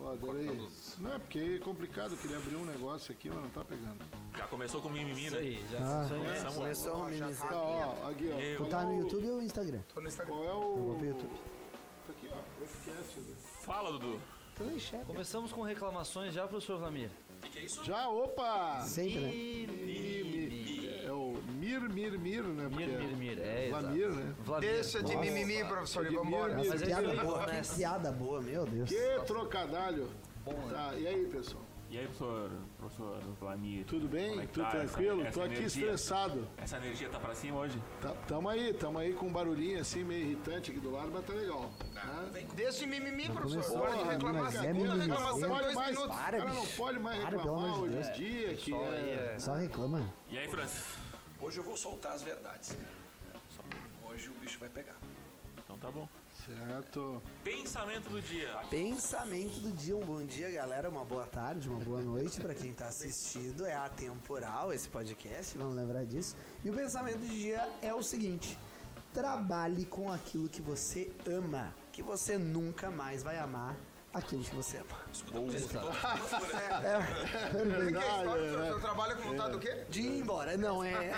Ó, adorei. Não é porque é complicado, eu queria abrir um negócio aqui, mas não tá pegando. Já começou com mimimi, Isso né? aí, já. Ah. isso aí. Começamos. Começou a minimizar. Tá, ó, aqui, ó. Tu tá no YouTube ou no Instagram? Tô no Instagram. Qual é Eu o. vou pro YouTube. Tá aqui, ó. Podcast. né? Fala, Dudu. Então enxerga. Começamos com reclamações já, professor Vlamir. Já, opa! Sempre, né? É o Mir, Mir, Mir, né? Mir, Porque mir, mir. É, Vlamir, né? Vlamir. Deixa de Nossa. mimimi, professor, mimimi. Mas é Piada isso boa, que começa. piada boa, meu Deus. Que trocadalho. Bom, né? Tá, e aí, pessoal? E aí, professor, professor Vlamir? Tudo bem? É que Tudo tá tranquilo? essa- Tô essa aqui energia? estressado. Essa energia tá pra cima hoje? Tá, tamo aí, tamo aí com um barulhinho assim meio irritante aqui do lado, mas tá legal. Né? Deixa de mimimi, professor. começou, Hora de né? reclamar. É Segunda mimimi. reclamação, pode mais, minutos. Para, cara não pode mais Para, reclamar hoje em dia que Pessoal aí é... é- Só reclama. E aí, Francis? Hoje eu vou soltar as verdades. Hoje o bicho vai pegar. Então tá bom. Certo. Pensamento do dia. Pensamento do dia, um bom dia, galera, uma boa tarde, uma boa noite pra quem tá assistindo. É atemporal esse podcast, Vamos lembrar disso. E o pensamento do dia é o seguinte: trabalhe com aquilo que você ama, que você nunca mais vai amar aquilo que você ama. É verdade, né? Seu trabalho com vontade do quê? De ir embora, não é.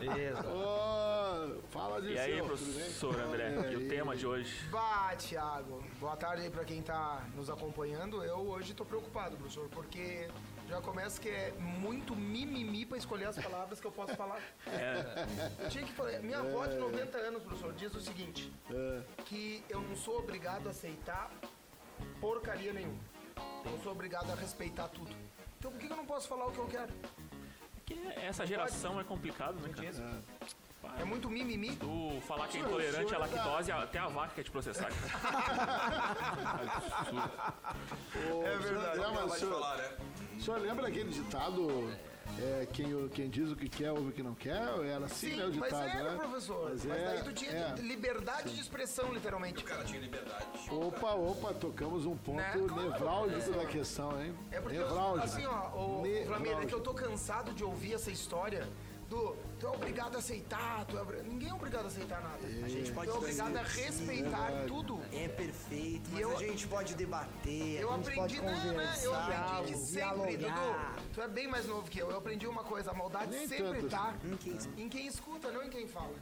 Exato. Ô, fala disso, E aí, professor André? E o tema de hoje? Bah, Thiago. Boa tarde aí pra quem tá nos acompanhando. Eu hoje tô preocupado, professor, porque já começa que é muito mimimi pra escolher as palavras que eu posso falar. É, Tinha que falar. Minha avó de 90 anos, professor, diz o seguinte: que eu não sou obrigado a aceitar porcaria nenhuma. Eu não sou obrigado a respeitar tudo. Então por que eu não posso falar o que eu quero? que essa geração é complicado, né, cara? É muito mimimi. Tu falar que é intolerante à é da- lactose, até a vaca quer te processar. é verdade. Ela mas falar, né? O senhor lembra aquele ditado? É, quem, quem diz o que quer, ouve o que não quer? Era assim, Sim, né, o ditado, mas era, né? professor. Mas, é, daí tu tinha é. liberdade de expressão, literalmente. O cara tinha liberdade. Opa, opa, tocamos um ponto Né? Claro, nevrálgico professor. da questão, hein? É porque, eu- assim, ó, o, o Flamir, é que eu tô cansado de ouvir essa história do tu é obrigado a aceitar, tu é ninguém é obrigado a aceitar nada. A gente pode tu é obrigado a sim, respeitar verdade. tudo. É perfeito, mas eu- a gente pode debater. Eu a gente aprendi, pode não, né? Eu conversar, aprendi que sempre, dialogar. Dudu, tu é bem mais novo que eu. Eu aprendi uma coisa, a maldade Nem sempre tanto tá Em quem escuta. em quem escuta, não em quem fala.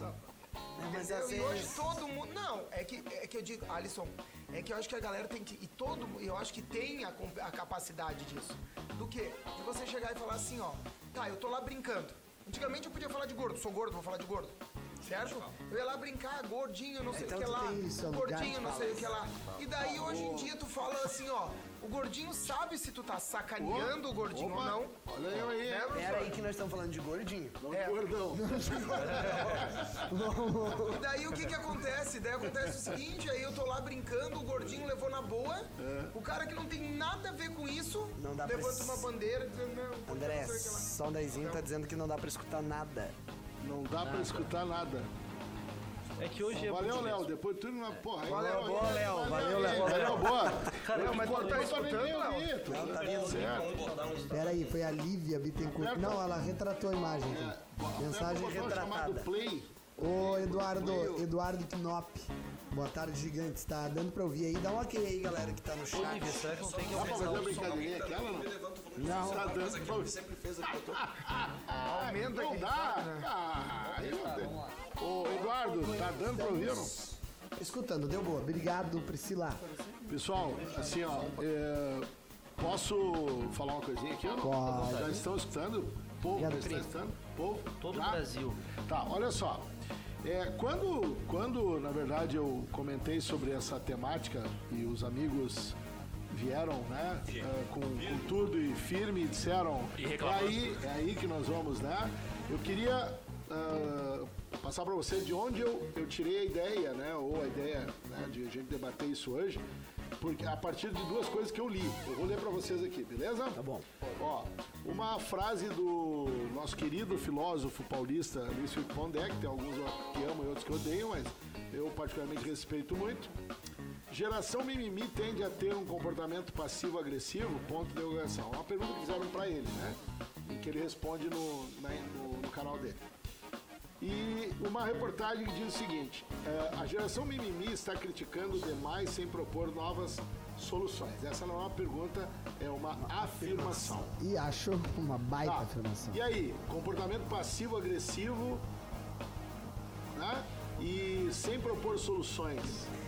Não, mas E hoje todo mundo. Não, é que, é que eu digo, Alisson, é que eu acho que a galera tem que. E todo mundo, eu acho que tem a, a capacidade disso. Do quê? De você chegar e falar assim, ó, tá, eu tô lá brincando. Antigamente eu podia falar de gordo, sou gordo, vou falar de gordo. Certo? Eu ia lá brincar, gordinho, não sei Então o que tu lá. lugar Gordinho, não sei o que lá. E daí hoje em dia tu fala assim, ó, o gordinho sabe se tu tá sacaneando o gordinho Opa, ou não. Olha eu aí. Né? Pera aí que nós estamos falando de gordinho. Não É. de gordão. E daí o que que acontece? Daí acontece o seguinte, aí eu tô lá brincando, o gordinho levou na boa, o cara que não tem nada a ver com isso, Não dá pra levanta s- uma bandeira dizendo, André, não sei o que lá. só um dezinho tá dizendo que não dá pra escutar nada. Não dá pra escutar nada. É que hoje é Valeu, Léo. Depois tudo na porra. Valeu, boa, Léo. Valeu, Léo. Valeu, boa. Cara, Eu mas tu tá escutando, tu Não, tá vindo. certo. Vamos botar uns. Pera aí, foi a Lívia Bittencourt. Não, ela retratou a imagem. aqui. Mensagem retratada. Play. Ô, Eduardo. Eduardo Knop. Boa tarde, gigantes. Tá dando pra ouvir aí? Dá um ok aí, galera que tá no chat. Olivia, será que não tem que Dá pra aumentar fazer uma o som? brincadeirinha aquela, não? Não. Você Tá dando sempre fez aqui. Eu tô... Aumenta Não quem dá. né? Ah, aí não tem. Ô, Eduardo, tá dando pra ouvir ou não? Escutando, deu boa. Obrigado, Priscila. Pessoal, assim, ó, é, posso falar uma coisinha aqui ou não? Pode. Já estão escutando? Povo, já Obrigado, está Pri. escutando? Povo? Todo Já? o Brasil. Tá, olha só. É, quando, quando, na verdade, eu comentei sobre essa temática e os amigos vieram, né, é, com, com tudo e firme e disseram, E é reclamando. aí, é aí que nós vamos, né? Eu queria ah, passar para você de onde eu, eu tirei a ideia, né, ou a ideia né, de a gente debater isso hoje, porque a partir de duas coisas que eu li. Eu vou ler para vocês aqui, beleza? Tá bom. Ó, uma frase do nosso querido filósofo paulista Luiz Felipe Pondé, que tem alguns que amam e outros que odeiam, mas eu particularmente respeito muito. Geração mimimi tende a ter um comportamento passivo-agressivo? Ponto de interrogação. É uma pergunta que fizeram pra ele, né? E que ele responde no, na- no- no canal dele. E uma reportagem que diz o seguinte: é, a geração mimimi está criticando demais sem propor novas soluções. Essa não é uma pergunta, é uma afirmação. E acho uma baita Tá. afirmação. E aí, comportamento passivo-agressivo, né? E sem propor soluções.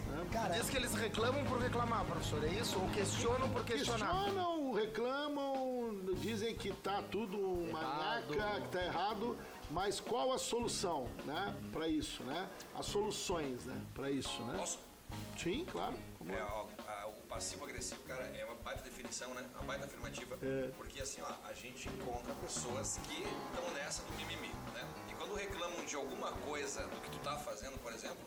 Né? Cara, Diz que eles reclamam por reclamar, professor, é isso? Ou questionam por questionar? Questionam, reclamam, dizem que tá tudo uma nhaca, que tá errado, mas qual a solução, né, para isso, né? As soluções, né, para isso, né? Posso? Sim, claro. É, ó, a- o passivo-agressivo, cara, é uma baita definição, né? Uma baita afirmativa. Porque assim, ó, a gente encontra pessoas que estão nessa do mimimi, né? E quando reclamam de alguma coisa do que tu tá fazendo, por exemplo,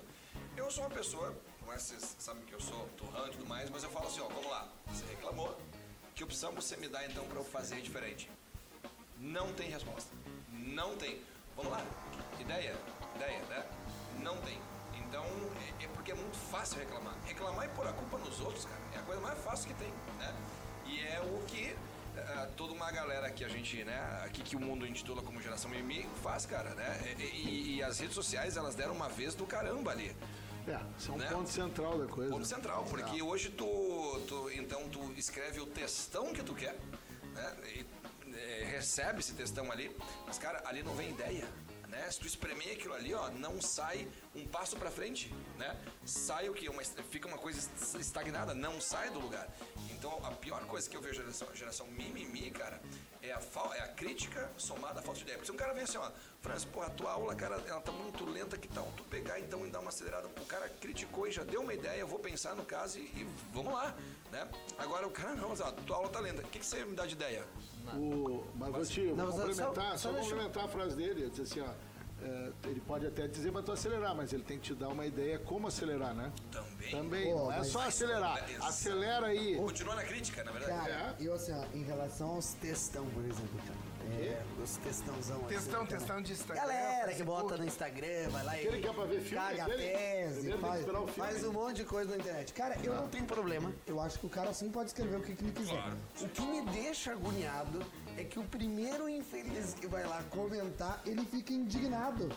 eu sou uma pessoa, mais que vocês sabem que eu sou turrão e tudo mais, mas eu falo assim, ó, vamos lá, você reclamou, que opção você me dá então pra eu fazer diferente? Não tem resposta. Não tem. Vamos lá. Ideia, ideia, né? Não tem. Então, é, é porque é muito fácil reclamar. Reclamar e pôr a culpa nos outros, cara, é a coisa mais fácil que tem, né? E é o que ah, toda uma galera que a gente, né, aqui que o mundo intitula como geração mimimi faz, cara, né? E, e- e as redes sociais, elas deram uma vez do caramba ali. É, isso é né? ponto central da coisa. Ponto central, porque hoje tu, tu então tu escreve o textão que tu quer, né? E, é, recebe esse textão ali, mas cara, ali não vem ideia. Né? Se tu espremer aquilo ali, ó, não sai um passo pra frente, né? Sai o que? Uma, fica uma coisa es- estagnada, não sai do lugar. Então a pior coisa que eu vejo geração, geração mimimi, cara, é a, fal- é a crítica somada à falta de ideia. Porque se um cara vem assim, ó, Franz, pô, a tua aula, cara, ela tá muito lenta, que tal tu pegar então e dar uma acelerada? O cara criticou e já deu uma ideia, eu vou pensar no caso e, e vamos lá, né? Agora o cara, não, ó, tua aula tá lenta, o que, que você me dá de ideia? O, mas vou te Não, só- complementar, só- só, só complementar a frase dele, ele diz assim, ó, é, ele pode até dizer para tu acelerar, mas ele tem que te dar uma ideia como acelerar, né? Também. Também, Pô, não é só acelerar, acelera aí. Continua na crítica, na verdade. Cara, eu assim, ó, em relação aos textão, por exemplo, cara. É, os textãozão. assim, Textão, cara. textão de Instagram. Galera que bota no Instagram, vai lá Aquele e que é pra ver filme, caga a aquele? tese, faz, filme. faz um monte de coisa na internet. Cara, eu não tenho problema. Eu acho que o cara sim pode escrever o que, que ele quiser. O que me deixa agoniado é que o primeiro infeliz que vai lá comentar, ele fica indignado.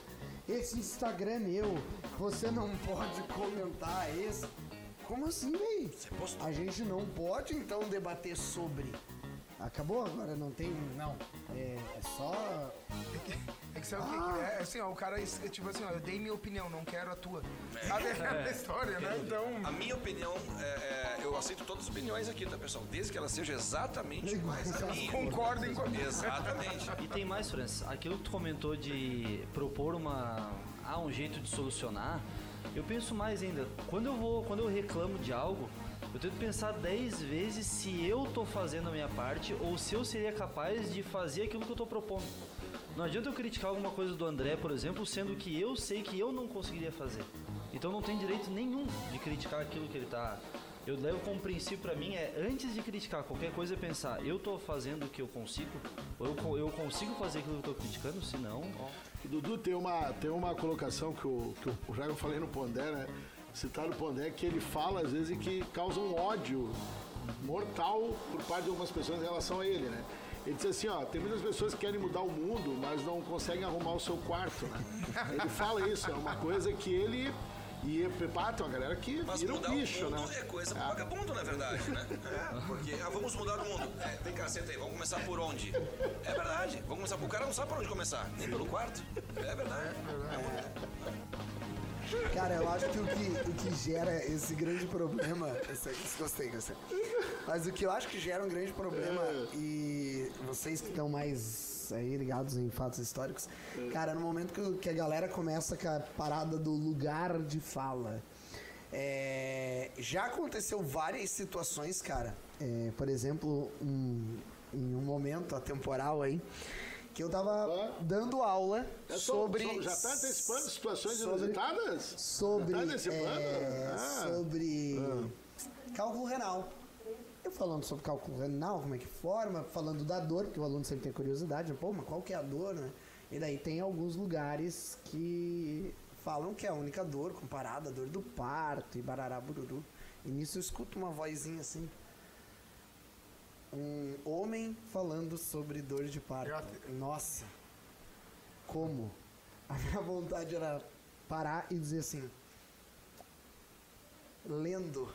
Esse Instagram é meu, você não pode comentar esse. Como assim, véi? A gente não pode então debater sobre. Acabou? Agora não tem. Não. É, é só. É que sabe o que que é? Assim, ó, o cara, é tipo assim, ó, eu dei minha opinião, não quero a tua. Sabe aquela história, né? Então, A minha opinião, é, é, eu aceito todas as opiniões aqui, tá, pessoal? Desde que ela seja exatamente iguais à minha. concordem comigo. Exatamente. E tem mais, Francis. Aquilo que tu comentou de propor uma. Ah, um jeito de solucionar. Eu penso mais ainda. Quando eu vou, quando eu reclamo de algo, eu tento pensar 10 vezes se eu tô fazendo a minha parte ou se eu seria capaz de fazer aquilo que eu tô propondo. Não adianta eu criticar alguma coisa do André, por exemplo, sendo que eu sei que eu não conseguiria fazer. Então não tem direito nenhum de criticar aquilo que ele tá. Eu levo como princípio pra mim é antes de criticar qualquer coisa é pensar, eu tô fazendo o que eu consigo, ou eu, eu consigo fazer aquilo que eu tô criticando, se não, Dudu tem uma, tem uma colocação que, o, que o, eu falei no Pondé, né? Citado o Pondé, que ele fala às vezes que causa um ódio mortal por parte de algumas pessoas em relação a ele, né? Ele diz assim, ó, tem muitas pessoas que querem mudar o mundo, mas não conseguem arrumar o seu quarto, né? Ele fala isso, é uma coisa que ele... E pá, tem uma galera que Mas vira um bicho, o mundo né? é coisa pro vagabundo, na verdade, né? É, porque, ah, vamos mudar o mundo. É, vem cá, senta aí, vamos começar por onde? É verdade, vamos começar. O cara não sabe por onde começar, nem pelo quarto. É verdade. Cara, eu acho que o que, o que gera esse grande problema. Esse, esse gostei, gostei. Mas o que eu acho que gera um grande problema, e vocês que estão mais aí ligados em fatos históricos, cara, no momento que, que a galera começa com a parada do lugar de fala. é, já aconteceu várias situações, cara. É, por exemplo, um- em um momento atemporal aí, que eu tava Ah. dando aula É sobre. já tá antecipando situações sobre- inusitadas? sobre, Já tá antecipando? é, Ah. sobre cálculo renal. Eu falando sobre cálculo renal, como é que forma, falando da dor, porque o aluno sempre tem curiosidade, pô, mas qual que é a dor, né? E daí tem alguns lugares que falam que é a única dor comparada à dor do parto e barará bururu. E nisso eu escuto uma vozinha assim. Um homem falando sobre dor de parto. Nossa, como? A minha vontade era parar e dizer assim: lendo,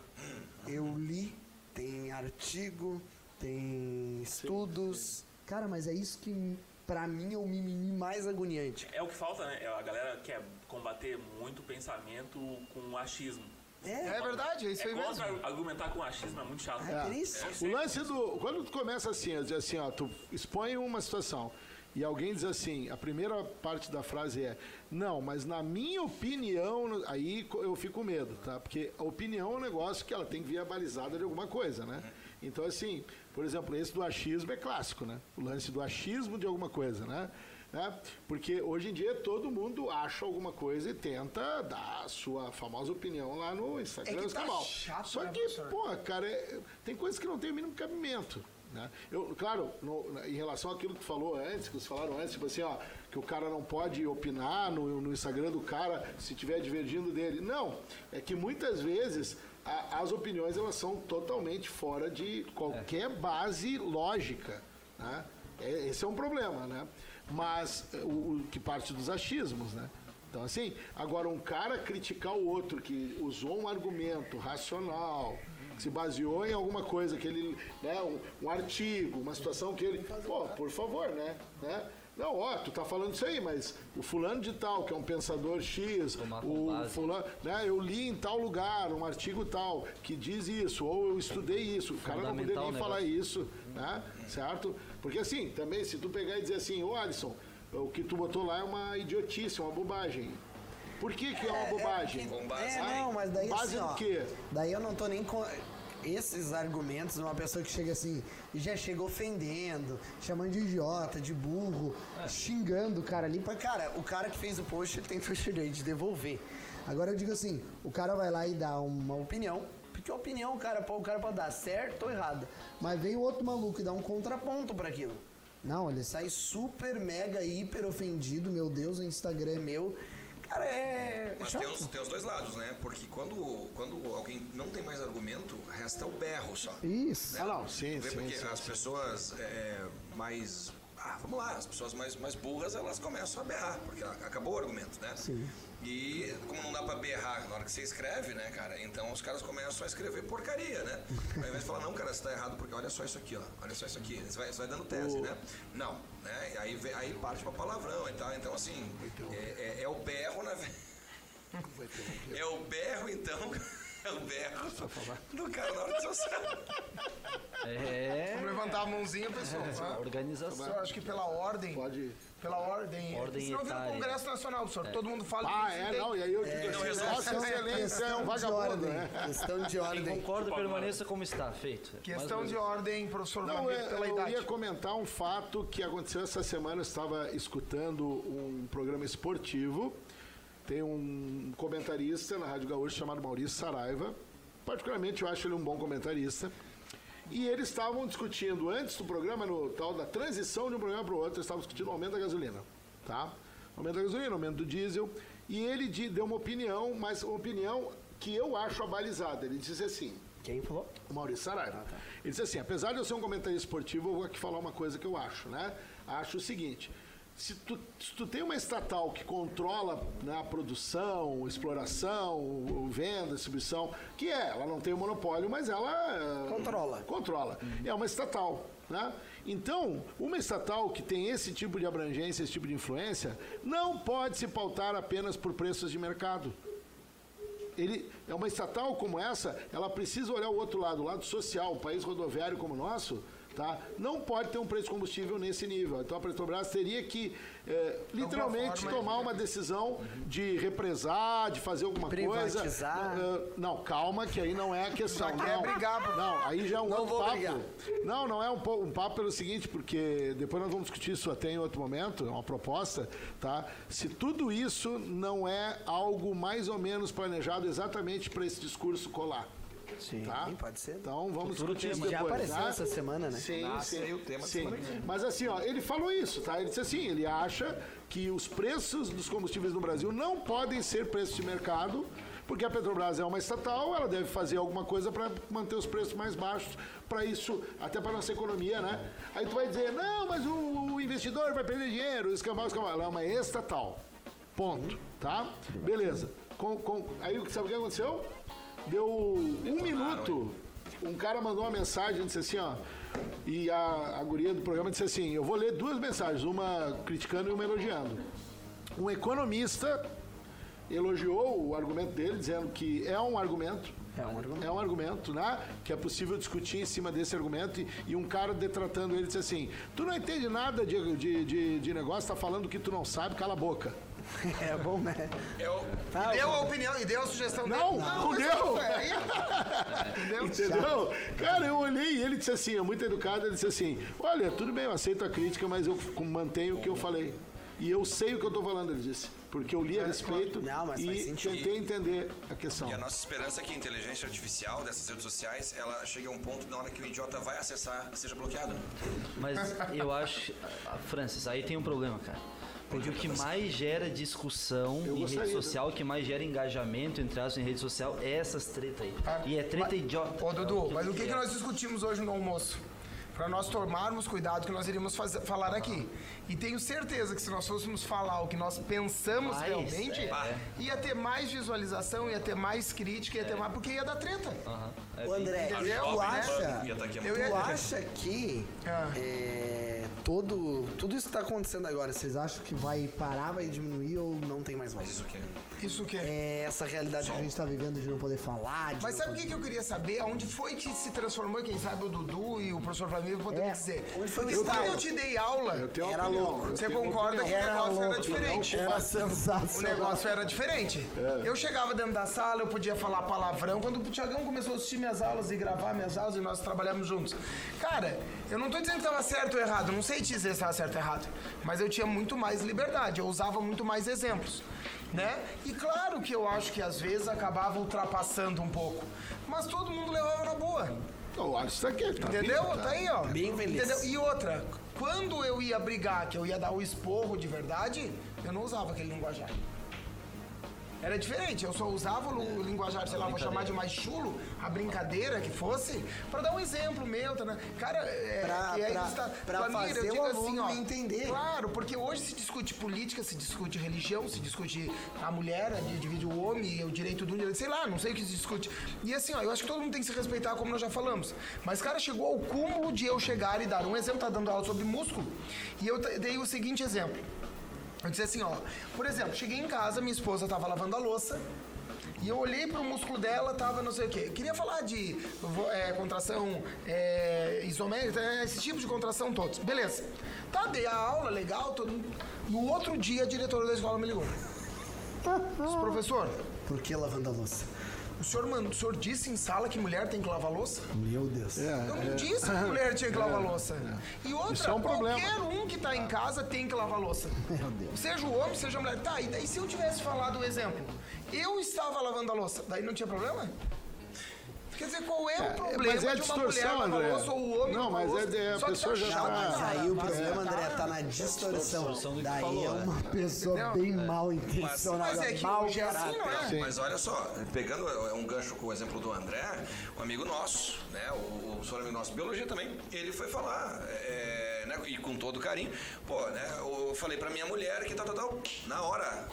eu li, tem artigo, tem estudos. Cara, mas é isso que pra mim é o mimimi mais agoniante. É o que falta, né? A galera quer combater muito o pensamento com achismo. É verdade, é isso É aí mesmo. argumentar com achismo, é muito chato. É, por isso. O lance do. Quando tu começa assim, assim, ó, tu expõe uma situação e alguém diz assim, a primeira parte da frase é, não, mas na minha opinião, aí eu fico com medo, tá? Porque a opinião é um negócio que ela tem que vir abalizada de alguma coisa, né? Então, assim, por exemplo, esse do achismo é clássico, né? O lance do achismo de alguma coisa, né? Né? Porque hoje em dia todo mundo acha alguma coisa e tenta dar a sua famosa opinião lá no Instagram. É que tá do canal. chato, Só né, que, pô, cara, é- tem coisas que não tem o mínimo cabimento. Né? Eu, claro, no- em relação àquilo que tu falou antes, que vocês falaram antes, tipo assim, ó, que o cara não pode opinar no, no Instagram do cara se estiver divergindo dele. Não, é que muitas vezes a- as opiniões elas são totalmente fora de qualquer base lógica. Né? É- esse é um problema, né? Mas é, o, o que parte dos achismos, né? Então, assim, agora um cara criticar o outro que usou um argumento racional, que se baseou em alguma coisa, que ele, né, um, um artigo, uma situação que ele. Pô, por favor, né? né? Não, ó, tu tá falando isso aí, mas o fulano de tal, que é um pensador X, o fulano, né, eu li em tal lugar um artigo tal que diz isso, ou eu estudei isso. O cara não poderia nem falar isso, né? Certo? Porque assim, também, se tu pegar e dizer assim, ô Alisson, o que tu botou lá é uma idiotice, uma bobagem. Por que, que é uma bobagem? Com base É, em- não, mas daí Base assim, ó, quê? Daí eu não tô nem com esses argumentos de uma pessoa que chega assim e já chega ofendendo, chamando de idiota, de burro, xingando o cara ali. Pra, cara, o cara que fez o post ele tem o direito de devolver. Agora eu digo assim, o cara vai lá e dá uma opinião, porque a opinião cara, pô- o cara pode dar certo ou errada. Mas vem o outro maluco e dá um contraponto pra aquilo. Não, ele sai super, mega, hiper ofendido, meu Deus, o Instagram é meu. Cara, é. Mas tem os, tem os dois lados, né? Porque quando, quando alguém não tem mais argumento, resta o berro só. Isso. Ah, não, sim, sim, porque sim, as sim. pessoas é, mais. Ah, vamos lá, as pessoas mais, mais burras elas começam a berrar, porque acabou o argumento, né? Sim. E como não dá pra berrar na hora que você escreve, né, cara? Então os caras começam a escrever porcaria, né? Ao invés de falar, não, cara, você tá errado, porque olha só isso aqui, ó. Olha só isso aqui. Você vai, você vai dando tese, né? Não, né? E aí, vem- aí parte pra palavrão e tal. Então, assim, é, é- é o berro na. É o berro, então. É o berro do cara na hora de social. É. Vamos levantar a mãozinha, pessoal. tá? Organização. Eu acho que pela ordem. Pode. Pela ordem. Ordem Senão vira um etária. Congresso Nacional, professor. Todo mundo fala Ah, isso, é, tem- não, e aí eu digo assim, resolve. Vossa Excelência é um de vagabundo, ordem. né? Questão de Quem ordem. concorda, permaneça como está, feito. Questão de ordem, professor Não, Vlamir, é, pela eu idade. ia comentar um fato que aconteceu essa semana. Eu estava escutando um programa esportivo. Tem um comentarista na Rádio Gaúcha chamado Maurício Saraiva. Particularmente, eu acho ele um bom comentarista. E eles estavam discutindo, antes do programa, no tal da transição de um programa para o outro, eles estavam discutindo o aumento da gasolina. Tá? Aumento da gasolina, aumento do diesel. E ele deu uma opinião, mas uma opinião que eu acho abalizada. Ele disse assim: Quem falou? o Maurício Saraiva. Ele disse assim, apesar de eu ser um comentarista esportivo, eu vou aqui falar uma coisa que eu acho, né? Acho o seguinte, se tu, se tu tem uma estatal que controla né, a produção, exploração, o- o venda, distribuição, que é, ela não tem o monopólio, mas ela... eh, Controla. Controla. É uma estatal. Né? Então, uma estatal que tem esse tipo de abrangência, esse tipo de influência, não pode se pautar apenas por preços de mercado ele é uma estatal como essa, ela precisa olhar o outro lado, o lado social, um país rodoviário como o nosso, tá? Não pode ter um preço de combustível nesse nível. Então a Petrobras teria que eh, literalmente forma, tomar uma decisão de represar, de fazer alguma coisa. Privatizar. Eh, não, calma, que aí não é a questão. Já quer não, brigar, não, aí já é um Não outro papo. brigar. Não, não é um, um papo pelo seguinte, porque depois nós vamos discutir isso até em outro momento, é uma proposta, tá? Se tudo isso não é algo mais ou menos planejado exatamente para esse discurso colar. Sim, Tá? pode ser. Então vamos Futuro discutir isso tema. depois. Já apareceu tá? essa semana, né? Sim, Nasce sim. o tema sim. vem. Mas assim, ó, ele falou isso, tá? Ele disse assim, ele acha que os preços dos combustíveis no Brasil não podem ser preços de mercado, Porque a Petrobras é uma estatal, ela deve fazer alguma coisa para manter os preços mais baixos, para isso, até para nossa economia, né? Aí tu vai dizer, não, mas o, o investidor vai perder dinheiro, escambau, escambau. Ela é uma estatal. Ponto. Tá? Beleza. Com, com, aí sabe o que aconteceu? Deu um minuto, um cara mandou uma mensagem, disse assim, ó. E a, a guria do programa disse assim: Eu vou ler duas mensagens, uma criticando e uma elogiando. Um economista elogiou o argumento dele, dizendo que é um argumento. É um argumento. É um argumento, né? Que é possível discutir em cima desse argumento. E, e um cara detratando ele disse assim: Tu não entende nada de, de, de, de negócio, tá falando que tu não sabe, cala a boca. É bom, né? Eu, Tá, Deu a opinião e deu a sugestão Não, dele. não mas deu. é. Entendeu? Entendeu? Cara, eu olhei e ele disse assim, é muito educado, ele disse assim, olha, tudo bem, eu aceito a crítica, mas eu mantenho o que eu falei. E eu sei o que eu tô falando, ele disse. Porque eu li a respeito Não, e tentei entender a questão. E a nossa esperança é que a inteligência artificial dessas redes sociais, ela chegue a um ponto na hora que o idiota vai acessar, seja bloqueado. Mas eu acho. ah, Francis, aí tem um problema, cara. Porque o que mais gera discussão Eu em rede social, o que mais gera engajamento, entre aspas, em rede social, é essas treta aí. E é treta Mas- idiota. Ô, Dudu, mas o que, que nós discutimos hoje no almoço? Para nós tomarmos cuidado que nós iríamos fazer- falar aqui. E tenho certeza que se nós fôssemos falar o que nós pensamos Mais, realmente, é, ia ter mais visualização, ia ter mais crítica, ia ter mais. Porque ia dar treta. É Ô, bem- André, Entendeu? tu Né? acha, Ia tá aqui Eu ia- tu acha que Ah. é, todo, tudo isso que tá acontecendo agora, vocês acham que vai parar, vai diminuir ou não tem mais volta? Mas isso aqui. Isso que É essa realidade que a gente tá vivendo de não poder falar, de Mas sabe o que, poder- que eu queria saber? Aonde foi que se transformou? Quem sabe o Dudu e o professor Flamengo poderiam É, dizer. onde foi que Porque quando eu te dei aula, Eu Era louco. eu você concorda que o negócio era diferente. Era sensacional. O negócio era diferente. Eu chegava dentro da sala, eu podia falar palavrão. Quando o Tiagão começou a assistir minhas aulas e gravar minhas aulas e nós trabalhamos juntos. Cara, eu não tô dizendo que tava certo ou errado, eu não sei te dizer se tava certo ou errado. Mas eu tinha muito mais liberdade, eu usava muito mais exemplos. Né? E claro que eu acho que às vezes acabava ultrapassando um pouco. Mas todo mundo levava na boa. Eu acho isso aqui, tá Entendeu? vindo, Tá aí, ó. Bem feliz. Entendeu? E outra, quando eu ia brigar, que eu ia dar o esporro de verdade, eu não usava aquele linguajar. Era diferente, eu só usava o linguajar, sei lá, vou chamar de mais chulo, a brincadeira que fosse, pra dar um exemplo meu, tá, né? Cara, é, Pra- que aí pra- está- pra Flamir, fazer eu o aluno assim, ó, entender. Claro, porque hoje se discute política, se discute religião, se discute a mulher, a di- divide o homem, o direito do direito, sei lá, não sei o que se discute. E assim, ó, eu acho que todo mundo tem que se respeitar, como nós já falamos. Mas, cara, chegou ao cúmulo de eu chegar e dar um exemplo, tá dando aula sobre músculo, e eu dei o seguinte exemplo. Eu disse assim, ó, por exemplo, cheguei em casa, minha esposa tava lavando a louça, e eu olhei pro músculo dela, tava não sei o quê. Queria falar de é, contração é, isomérica, é, esse tipo de contração todos. Beleza. Tá, dei a aula, legal, todo. No outro dia, a diretora da escola me ligou. Disse, professor, Por que lavando a louça? O senhor, mand- o senhor disse em sala que mulher tem que lavar louça? Meu Deus. É, Eu não é. disse que mulher tinha que lavar louça. E outra, Isso é um qualquer problema. um que tá em casa tem que lavar louça. Meu Deus. Seja o homem, seja a mulher. Tá, e daí se eu tivesse falado o exemplo, eu estava lavando a louça, daí não tinha problema? Quer dizer, qual é, o problema mas é a de uma distorção, mulher André. o homem Não, mas é louça? de- a pessoa já tá- Mas aí o Mas problema, é, André, tá. tá na distorção. distorção Daí falou, é né? uma pessoa Entendeu? bem mal intencionada. Mas é que mal hoje é assim, não é? Sim. Mas olha só, pegando é, um gancho com o exemplo do André, um amigo nosso, né, o, o senhor amigo nosso de biologia também, ele foi falar, é, né, e com todo carinho, pô, né, eu falei pra minha mulher que tal, tal, tal, na hora,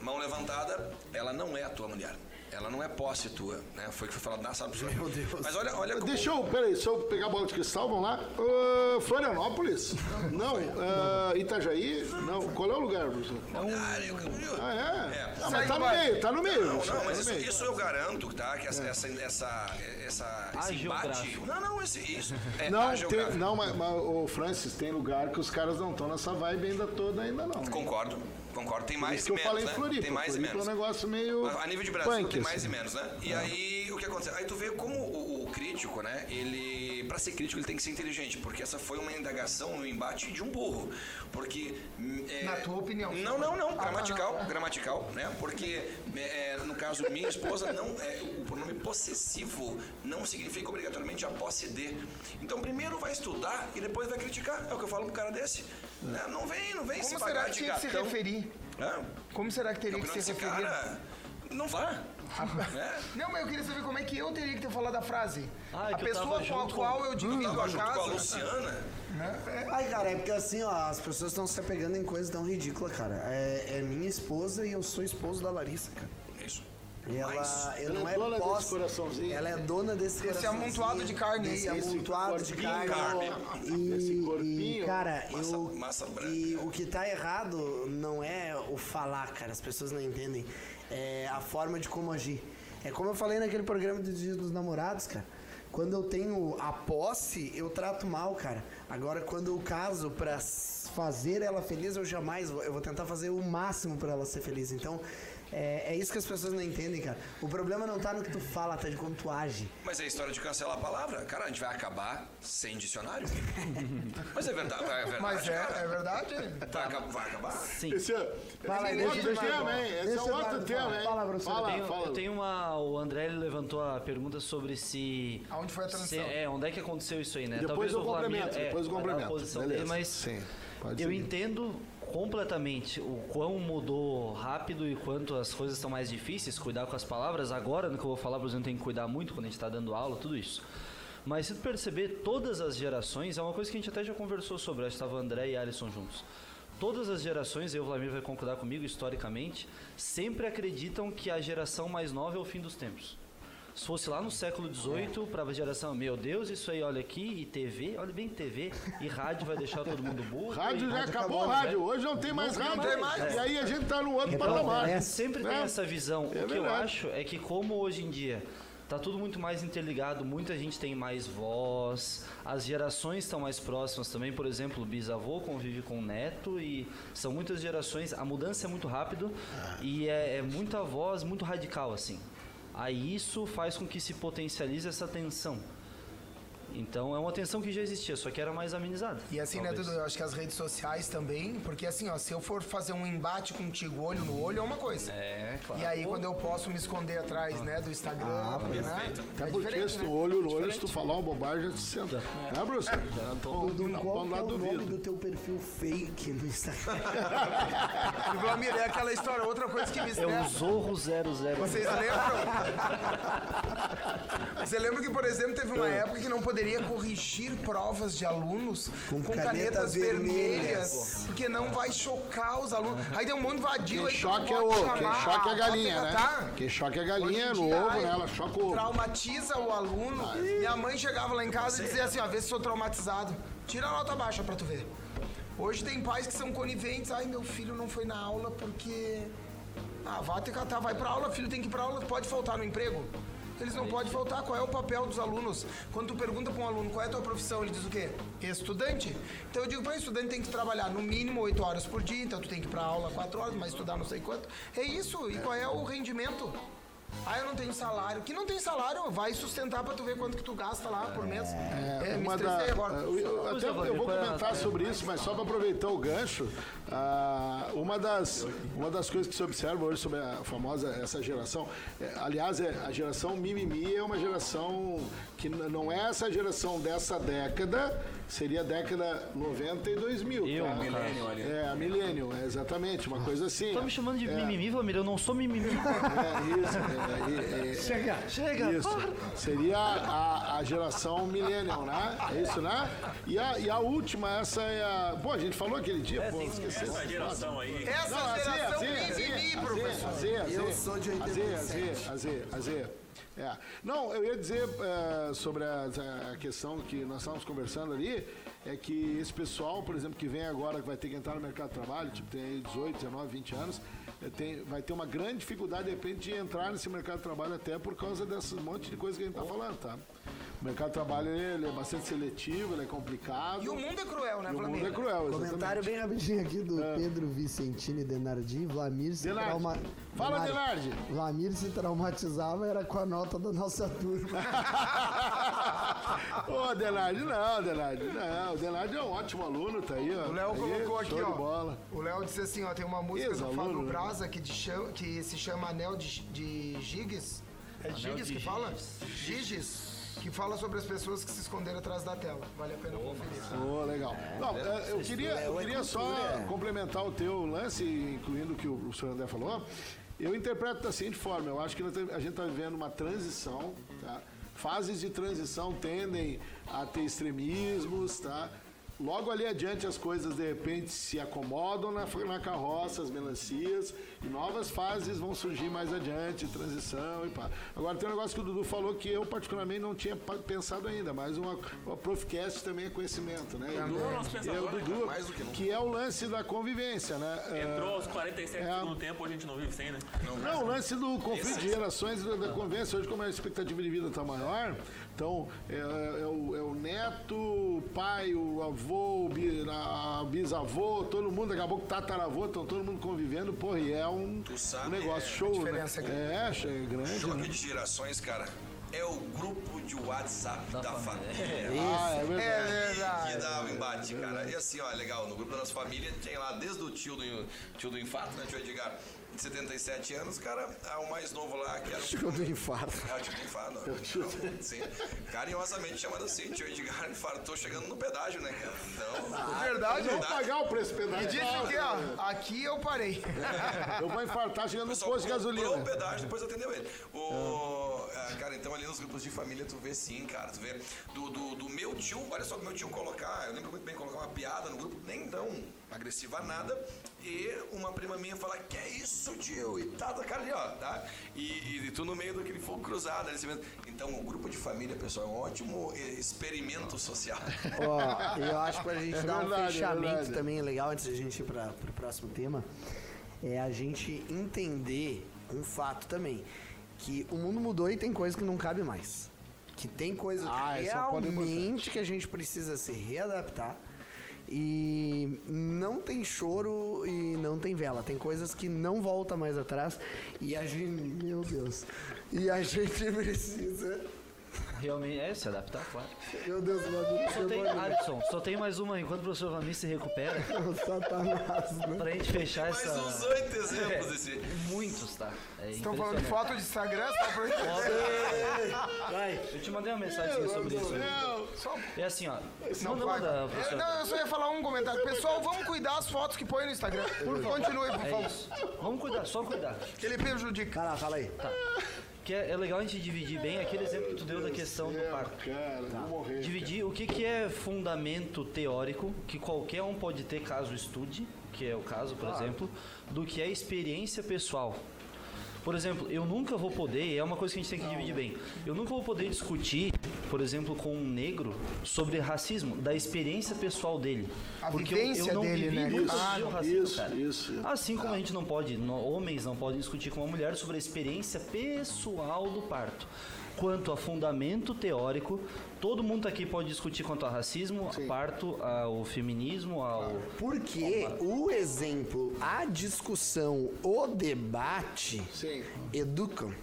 mão levantada, ela não é a tua mulher. Ela não é posse tua, né? Foi o que foi falado na sala do senhor. Meu Deus. Mas olha, olha como... Deixa eu, peraí, só eu pegar a bola de cristal, vamos lá. Ah, Florianópolis? Não. Ah, Itajaí? Não. Qual é o lugar, professor? Ah, eu- Ah, é? É. Ah, mas tá no meio, tá no meio. Não, não, tá mas no isso, isso eu garanto, tá? Que essa, essa, essa, essa, esse embate. geográfico. Não, não, esse, isso. É Não, tem, geográfico. não mas, mas, ô, Francis, tem lugar que os caras não estão nessa vibe ainda toda, ainda não. Concordo, concordo. Tem mais isso e que eu menos, falei né? em Floripa. Tem mais e Floripa menos. é um negócio meio. A nível de Brasil punk, tem mais e menos, né? E aí o que acontece? Aí tu vê como o, o crítico, né? Ele, pra ser crítico, ele tem que ser inteligente, porque essa foi uma indagação no embate de um burro, porque é, Na tua opinião. Não, não, não, Ah, gramatical, não, não. gramatical, né? Porque é, no caso minha esposa não é o pronome possessivo não significa obrigatoriamente a posse de. Então primeiro vai estudar e depois vai criticar. É o que eu falo pro cara desse. né? Não vem, não vem se Como pagar será que tinha que se referir? Hã? Como será que teria que se referir? cara não vá. Não, mas eu queria saber como é que eu teria que ter falado a frase. Ah, é a que pessoa com a qual com- eu divido Tava a junto com a casa. Luciana. Ai, cara, é porque assim, ó, as pessoas estão se apegando em coisas tão ridículas, cara. É, é minha esposa e eu sou esposo da Larissa, cara. E ela, Mas eu ela não é é dona desse coraçãozinho. Ela é dona desse Esse coraçãozinho, amontoado de carne Esse esse amontoado de corpinho, carne. E, esse e, corpinho. cara, Massa- eu, massa branca. e o que tá errado não é o falar, cara. As pessoas não entendem. É a forma de como agir. É como eu falei naquele programa do Dia dos Namorados, cara. Quando eu tenho a posse, eu trato mal, cara. Agora, quando eu caso pra s- fazer ela feliz, eu jamais vou. Eu vou tentar fazer o máximo pra ela ser feliz. Então, é, é isso que as pessoas não entendem, cara. O problema não tá no que tu fala, tá de como tu age. Mas é a história de cancelar a palavra. Cara, a gente vai acabar sem dicionário. Mas é verdade, é verdade. Mas é, é verdade. Vai, acabar- vai acabar. Sim. Esse é, Fala aí, esse é deixa outro tema, hein? Esse é outro fala, tema, hein? fala, professor. Fala, Eu tenho, fala. eu tenho uma. O André levantou a pergunta sobre se. Aonde foi a transição? se- é, onde é que aconteceu isso aí, né? Depois Talvez eu complemento, é, depois eu complemento. Beleza. dele, mas Sim, pode eu seguir. entendo completamente o quão mudou rápido e quanto as coisas estão mais difíceis, cuidar com as palavras. Agora, no que eu vou falar, por exemplo, tem que cuidar muito quando a gente está dando aula, tudo isso. Mas se tu perceber, todas as gerações, é uma coisa que a gente até já conversou sobre, acho que estava André e Alisson juntos. Todas as gerações, e o Vladimir vai concordar comigo historicamente, sempre acreditam que a geração mais nova é o fim dos tempos. Se fosse lá no século XVIII, para a geração, meu Deus, isso aí, olha aqui, e TV, olha bem TV, e rádio vai deixar todo mundo burro. Rádio e já rádio acabou o né? rádio. Hoje não tem mais tem rádio. mais, mais. E aí a gente tá no outro Então, patamar. é, Sempre tem né? essa visão. É o que eu acho é que como hoje em dia tá tudo muito mais interligado, muita gente tem mais voz, as gerações estão mais próximas também. Por exemplo, o bisavô convive com o neto e são muitas gerações. A mudança é muito rápido e é, é muita voz, muito radical assim. Aí isso faz com que se potencialize essa tensão. Então é uma tensão que já existia, só que era mais amenizada. E assim, né, talvez. Dudu? Eu acho que as redes sociais também, porque assim, ó, se eu for fazer um embate contigo olho no olho, é uma coisa. É, claro. E aí, quando eu posso me esconder atrás, né, do Instagram, Ah, né? Até É porque diferente, se né? tu olho no olho, se tu falar uma bobagem, já te senta. Né, Bruce? Já tô Dudu, na qual que é o do nome do teu perfil fake no Instagram? Vlamir, é aquela história, outra coisa que me É o estressa. Zorro 00. Vocês lembram? Você lembra que, por exemplo, teve uma época que não poderia corrigir provas de alunos com, Com caneta canetas vermelha. vermelhas, porque não vai chocar os alunos. Aí tem um monte de vadio Quem aí que choca é o quem chamar, choca é a galinha, né? Quem choca é a galinha no dia, ovo, né? Ela choca o ovo. Traumatiza o aluno. Minha mãe chegava lá em casa e dizia assim, ó, vê se sou traumatizado. Tira a nota baixa pra tu ver. Hoje tem pais que são coniventes. Ai, meu filho não foi na aula porque... Ah, vai ter que catar, vai pra aula, filho tem que ir pra aula, pode faltar no emprego. Eles não podem faltar. Qual é o papel dos alunos? Quando tu pergunta para um aluno qual é a tua profissão, ele diz o quê? Estudante. Então eu digo para estudante tem que trabalhar no mínimo 8 horas por dia, então tu tem que ir para aula 4 horas, mas estudar não sei quanto. É isso. E qual é o rendimento? Ah, eu não tenho salário. Que não tem salário, vai sustentar para tu ver quanto que tu gasta lá por mês. É, me Uma da, agora. eu, eu- até é, eu vou é comentar sobre isso, mas só para aproveitar o gancho, ah, uma, das, uma das coisas que se observa hoje sobre a famosa essa geração, é, aliás, é, a geração mimimi é uma geração que não é essa geração dessa década, seria a década 90 e 2000. Eu, tá? Millennium ali. É, a milênio, é exatamente, uma coisa assim. Tá me chamando de é, mimimi, Vlamir? Eu não sou mimimi. É isso, é, é, é, Chega. Chega. isso. Seria a, a geração millennial, né? É isso, né? E a, e a última, essa é a. Pô, a gente falou aquele dia, pô, esqueci. Essa geração aí. Essa Não, a a geração a mimimi, a professor. a a Eu sou de a Z, a Z, 87. a Z, a Z. É. Não, eu ia dizer eh, sobre a, a questão que nós estávamos conversando ali, é que esse pessoal, por exemplo, que vem agora, que vai ter que entrar no mercado de trabalho, tipo, tem aí 18, 19, 20 anos, eh, tem, vai ter uma grande dificuldade, de repente, de entrar nesse mercado de trabalho até por causa desse monte de coisa que a gente está falando, tá? O mercado de trabalho, ele é bastante seletivo, ele é complicado. E o mundo é cruel, né, E o mundo Flamengo? é cruel, exatamente. Comentário bem rapidinho aqui do Pedro Vicentini Denardi. Vlamir se Denardi. trauma... Fala, Denardi. Vlamir se traumatizava era com a nota da nossa turma. Ô, Denardi, não, Denardi, não. O Denardi é um ótimo aluno, tá aí, ó. O Léo Aí, colocou aqui, ó. bola. O Léo disse assim, ó, tem uma música do Fábio né? Braza que, de chama- que se chama Anel de, de Giges. É Giges de que fala? Giges. Que fala sobre as pessoas que se esconderam atrás da tela. Vale a pena conferir. Ô, legal. Não, é, eu queria, eu é queria só complementar o teu lance, incluindo o que o, senhor André falou. Eu interpreto da seguinte forma, eu acho que tem- a gente está vivendo uma transição, tá? Fases de transição tendem a ter extremismos, tá? Logo ali adiante as coisas de repente se acomodam na, na carroça, as melancias, e novas fases vão surgir mais adiante, transição e pá. Agora tem um negócio que o Dudu falou que eu particularmente não tinha pensado ainda, mas uma, uma Profcast também é conhecimento, né? Dudu é o nosso E o pensador, né, Dudu, Mais do que nunca. que é o lance da convivência, né? É, Entrou aos 47 É. do tempo, a gente não vive sem, né? não, o lance do conflito de gerações da, da convivência, hoje como a expectativa de vida está maior, então é, é o, é o neto, o pai, o avô, o bisavô, todo mundo, daqui a pouco tataravô, estão todo mundo convivendo, porra, e é um, sabe, um negócio é, show, né? diferença é grande. É, é grande, Choque né? de gerações, cara, é o grupo de WhatsApp da, família. Ah, é verdade. É verdade. Que dá o embate, cara. E assim, ó, legal, no grupo da nossa família tem lá desde o tio do, tio do infarto, né, tio Edgar, 77 anos, cara, é o mais novo lá, que era Tio do infarto. É o tio do infarto. Não, sim. Carinhosamente chamado assim, tio Edgar infartou chegando no pedágio, né, cara? Então, Verdade, Vamos pagar o preço E pedágio. disse que, ó, aqui eu parei. Eu vou infartar chegando no posto de gasolina. o pedágio, depois atendeu ele. O, ah, cara, então ali nos grupos de família tu vê sim, cara. Tu vê do, do, do meu tio, olha só o meu tio colocar, eu lembro muito bem colocar uma piada no grupo, nem tão agressiva nada, e uma prima minha falar, que é isso, tio? E tá, tá, cara ali, ó, tá? E, e tu no meio daquele fogo cruzado, ali, assim mesmo. Então o grupo de família, pessoal, é um ótimo eh, experimento social. Ó, eu acho que pra gente dar um verdade, é fechamento verdade. também legal, antes da gente ir para o próximo tema, é a gente entender um fato também, que o mundo mudou e tem coisa que não cabe mais. Que tem coisa Ah, esse é um realmente que a gente precisa se readaptar. E não tem choro e não tem vela. Tem coisas que não volta mais atrás. E a gente. Meu Deus. E a gente precisa. Realmente é se adaptar, claro. Meu Deus, meu Deus. Só tem, Alisson, só tem mais uma enquanto o professor Vamir se recupera. Satanás, né? Pra gente fechar Mais essa. uns oito exemplos desse. Muitos, tá? É Estão falando de foto de Instagram? Só por... Vai, eu te mandei uma mensagem sobre isso. Só... É assim, ó. Não, Manda, vai. manda, É, professor. não, eu só ia falar um comentário. Pessoal, vamos cuidar as fotos que põe no Instagram. Continue, por É favor. isso. Vamos cuidar, só cuidar. Que ele prejudica. Cara, fala aí. Que é, é legal a gente dividir bem aquele exemplo que tu deu da questão do parto. Cara, vou morrer. Dividir o que, que é fundamento teórico, que qualquer um pode ter caso estude, que é o caso, por exemplo, do que é experiência pessoal. Por exemplo, eu nunca vou poder, é uma coisa que a gente tem que dividir bem, eu nunca vou poder discutir, por exemplo, com um negro sobre racismo, da experiência pessoal dele. A Porque eu- eu, não dele, vivi, né? nunca Ah, o racismo, isso, cara. isso. Assim como a gente não pode, homens não podem discutir com uma mulher sobre a experiência pessoal do parto. Quanto a fundamento teórico, todo mundo aqui pode discutir quanto a racismo, parto, ao feminismo, ao. Porque o exemplo, a discussão, o debate Sim. educam,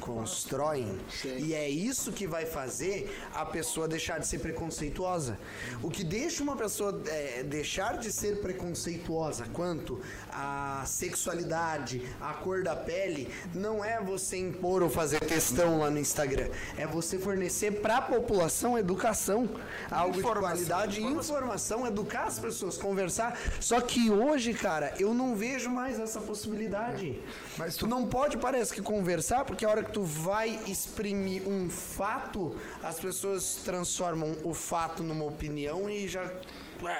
constroem. Sim. E é isso que vai fazer a pessoa deixar de ser preconceituosa. O que deixa uma pessoa é, deixar de ser preconceituosa quanto à sexualidade, à cor da pele, não é você impor ou fazer questão lá no Instagram. É você fornecer para a população educação, algo Informação. de qualidade, informação, educar as pessoas, conversar. Só que hoje, cara, eu não vejo mais essa possibilidade. Mas tu não pode, parece que, conversar, porque hora que tu vai exprimir um fato, as pessoas transformam o fato numa opinião e já.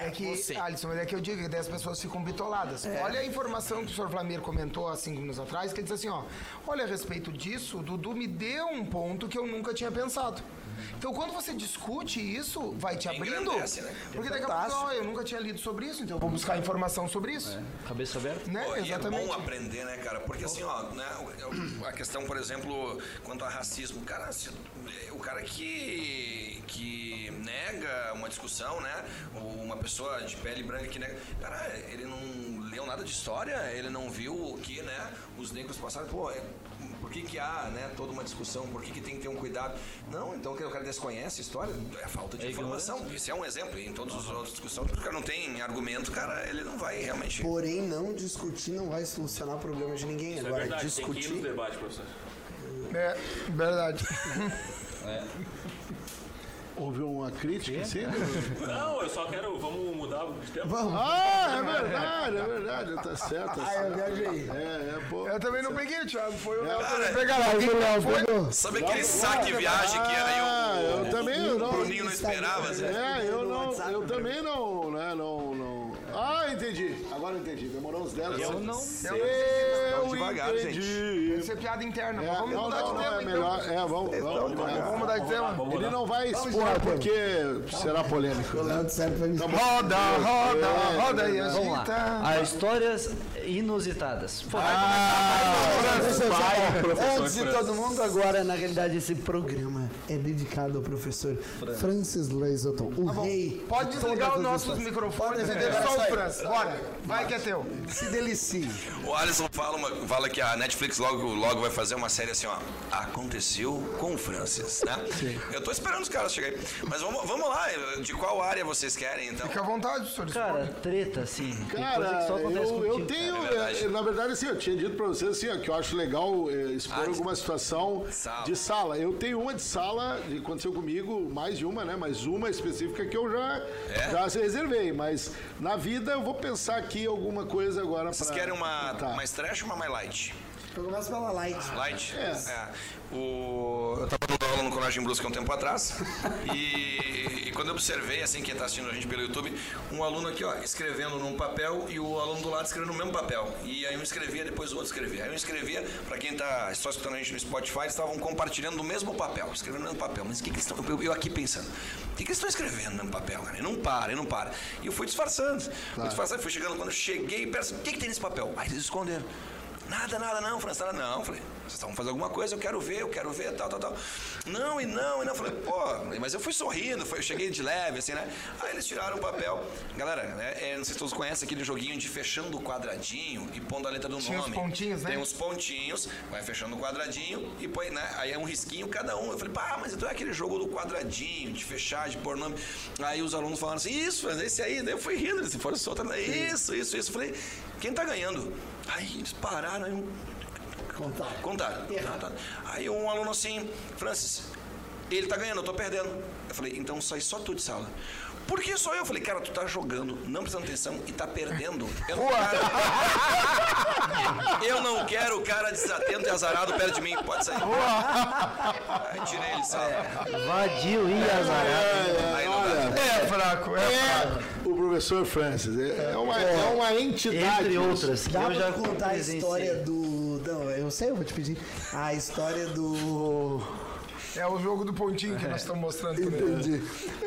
É que, você. Alisson, mas é que eu digo que daí as pessoas ficam bitoladas. Olha a informação que o senhor Flamir comentou há cinco minutos atrás, que ele disse assim, ó, olha, a respeito disso, o Dudu me deu um ponto que eu nunca tinha pensado. Então, quando você discute isso, vai te abrindo. Engrandece, né? Porque daqui a pouco, ó, eu nunca tinha lido sobre isso, então eu vou buscar informação sobre isso. Cabeça aberta? Né? Pô, e é Exatamente. bom aprender, né, cara? Porque assim, ó, né, a questão, por exemplo, quanto a racismo, cara, se- o cara que, que nega uma discussão, né? ou Uma pessoa de pele branca que nega. Cara, ele não leu nada de história, ele não viu o que, né? Os negros passaram, pô, é, que, que há né, toda uma discussão? Por que, que tem que ter um cuidado? Não, então que o cara desconhece a história, é falta de É informação. Esse é um exemplo. E em todas as outras discussões, porque o cara não tem argumento, cara, ele não vai realmente. Porém, não discutir não vai solucionar o problema de ninguém. Isso é Agora, verdade, tem que ir discutir. no debate, professor. É, verdade. Houve uma crítica, sim? Não, eu só quero. Vamos mudar de tempo. Ah, é verdade, é verdade. Tá certo. tá Ah, eu certo. viajei. É, é, pô. Eu também não peguei, Thiago. Foi o Léo. Pegaram. Sabe aquele saque viagem que aí Ah, o, eu também o não. Bruninho não esperava? assim? É, eu não, eu também não, né, não, não. Ah, entendi. Agora eu entendi. Demorou uns 10 Eu não. Eu Vamos devagar, entendi. Isso é piada interna. É, vamos não, mudar não, de não, tema, é então. melhor. É, vamos, vamos, Vamos mudar de tema? Vamos Ele não vai Vamos expor porque será polêmico. né? Mim. Roda, roda, É, roda aí, é, Vamos agita. lá. As histórias inusitadas. Pô, Antes de todo mundo, agora, na realidade, esse programa é dedicado ao professor Francis Leiselton, o rei. Pode de desligar os nossos microfones e deixar só o sair. Bora, vai que é teu. Se delicie. O Alisson fala, uma- fala que a Netflix logo, logo vai fazer uma série assim, ó. Aconteceu com o Francis, né? Eu tô esperando os caras chegarem. Mas vamos, vamos lá, de qual área vocês querem, então? Fica à vontade, senhor. cara, treta, assim. Coisa Cara, que só acontece eu, eu tenho, É verdade. eh, na verdade, assim, eu tinha dito pra vocês assim, ó, que eu acho legal eh, expor Ah, alguma situação Sala. de sala. Eu tenho uma de sala, que aconteceu comigo, mais de uma, né? Mas uma específica que eu já, É? já reservei. Mas na vida eu vou pensar aqui alguma coisa agora Vocês pra querem uma contar. mais trash ou uma mais light? Eu começo pela light. Light? É. O... Eu tava dando aula no Colégio em Brusque há um tempo atrás. e, e quando eu observei, assim, quem tá assistindo a gente pelo YouTube, um aluno aqui, ó, escrevendo num papel e o aluno do lado escrevendo no mesmo papel. E aí um escrevia, depois o outro escrevia. Aí um escrevia, pra quem tá só escutando a gente no Spotify, eles estavam compartilhando no mesmo papel, escrevendo no mesmo papel. Mas o que, que eles estão. Eu, eu aqui pensando, o que, que eles estão escrevendo no mesmo papel, cara? E não para, e não para. E eu fui disfarçando. Fui disfarçando, fui chegando. Quando eu cheguei, perto, o que, que tem nesse papel? Aí eles esconderam. Nada, nada, não, nada, não. Falei, vocês estavam fazendo alguma coisa, eu quero ver, eu quero ver, tal, tal, tal. Não, e não, e não. Falei, pô, mas eu fui sorrindo, foi, eu cheguei de leve, assim, né? Aí eles tiraram o papel. Galera, né, é, não sei se todos conhecem aquele joguinho de fechando o quadradinho e pondo a letra do Tinha nome. pontinhos, né? Tem uns pontinhos, vai fechando o quadradinho e põe, né? Aí é um risquinho cada um. Eu falei, pá, mas então é aquele jogo do quadradinho, de fechar, de pôr nome. Aí os alunos falaram assim, isso, esse aí. Daí eu fui rindo, eles foram soltando. Isso, isso, isso. Eu falei, quem tá ganhando? Aí eles pararam, aí um. Contar. Contaram. Tá, tá. Aí um aluno assim, Francis, ele tá ganhando, eu tô perdendo. Eu falei, então sai só tu de sala. Por que só eu? Eu falei, cara, tu tá jogando, não prestando atenção e tá perdendo. Eu não quero, eu não quero o cara desatento e azarado perto de mim. Pode sair. Aí tirei ele de sala. Vadio e azarado. Aí. É fraco, é fraco. O professor Francis é, é uma, é uma entidade. Entre outras. Dá eu pra já contar a história do. Não, eu sei, eu vou te pedir. A história do. É o jogo do pontinho que nós estamos mostrando também. Entendi.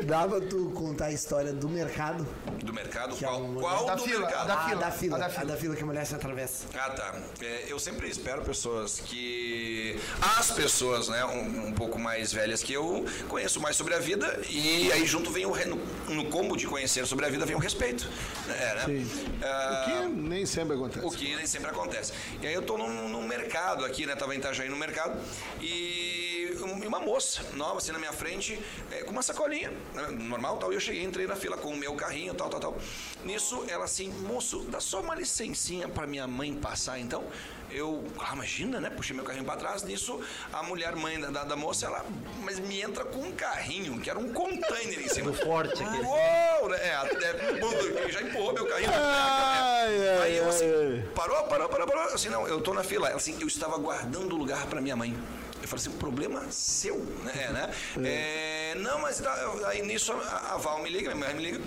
Dá pra tu contar a história do mercado? Do mercado? Que é qual um- qual Da do fila, mercado? da a fila, da fila. a da A fila. da fila que a mulher se atravessa. Ah, tá. É, eu sempre espero pessoas que. As pessoas, né, um, um pouco mais velhas que eu, conheço mais sobre a vida e aí junto vem o. re- No, no combo de conhecer sobre a vida vem o respeito. É, né? Sim. Ah, O que nem sempre acontece. o que nem sempre acontece. E aí eu tô num, num mercado aqui, né? Tava em Itajaí no mercado e um- uma moça nova assim na minha frente, é, com uma sacolinha, né, normal tal. E eu cheguei, entrei na fila com o meu carrinho, tal, tal, tal. Nisso ela assim, moço, dá só uma licencinha pra minha mãe passar então. Eu, ah, imagina, né? Puxei meu carrinho pra trás. Nisso, a mulher mãe da, da, da moça, ela mas me entra com um carrinho, que era um container em cima. Do forte. Uou, né? É, até, já empurrou meu carrinho. Ai, Aí eu assim, parou, parou, parou, parou. Assim, não, eu tô na fila. Ela assim, eu estava guardando o lugar para minha mãe. Eu falei assim, problema seu, né? É, né? É, não, mas tá, aí nisso a, a Val me liga, minha mulher me liga.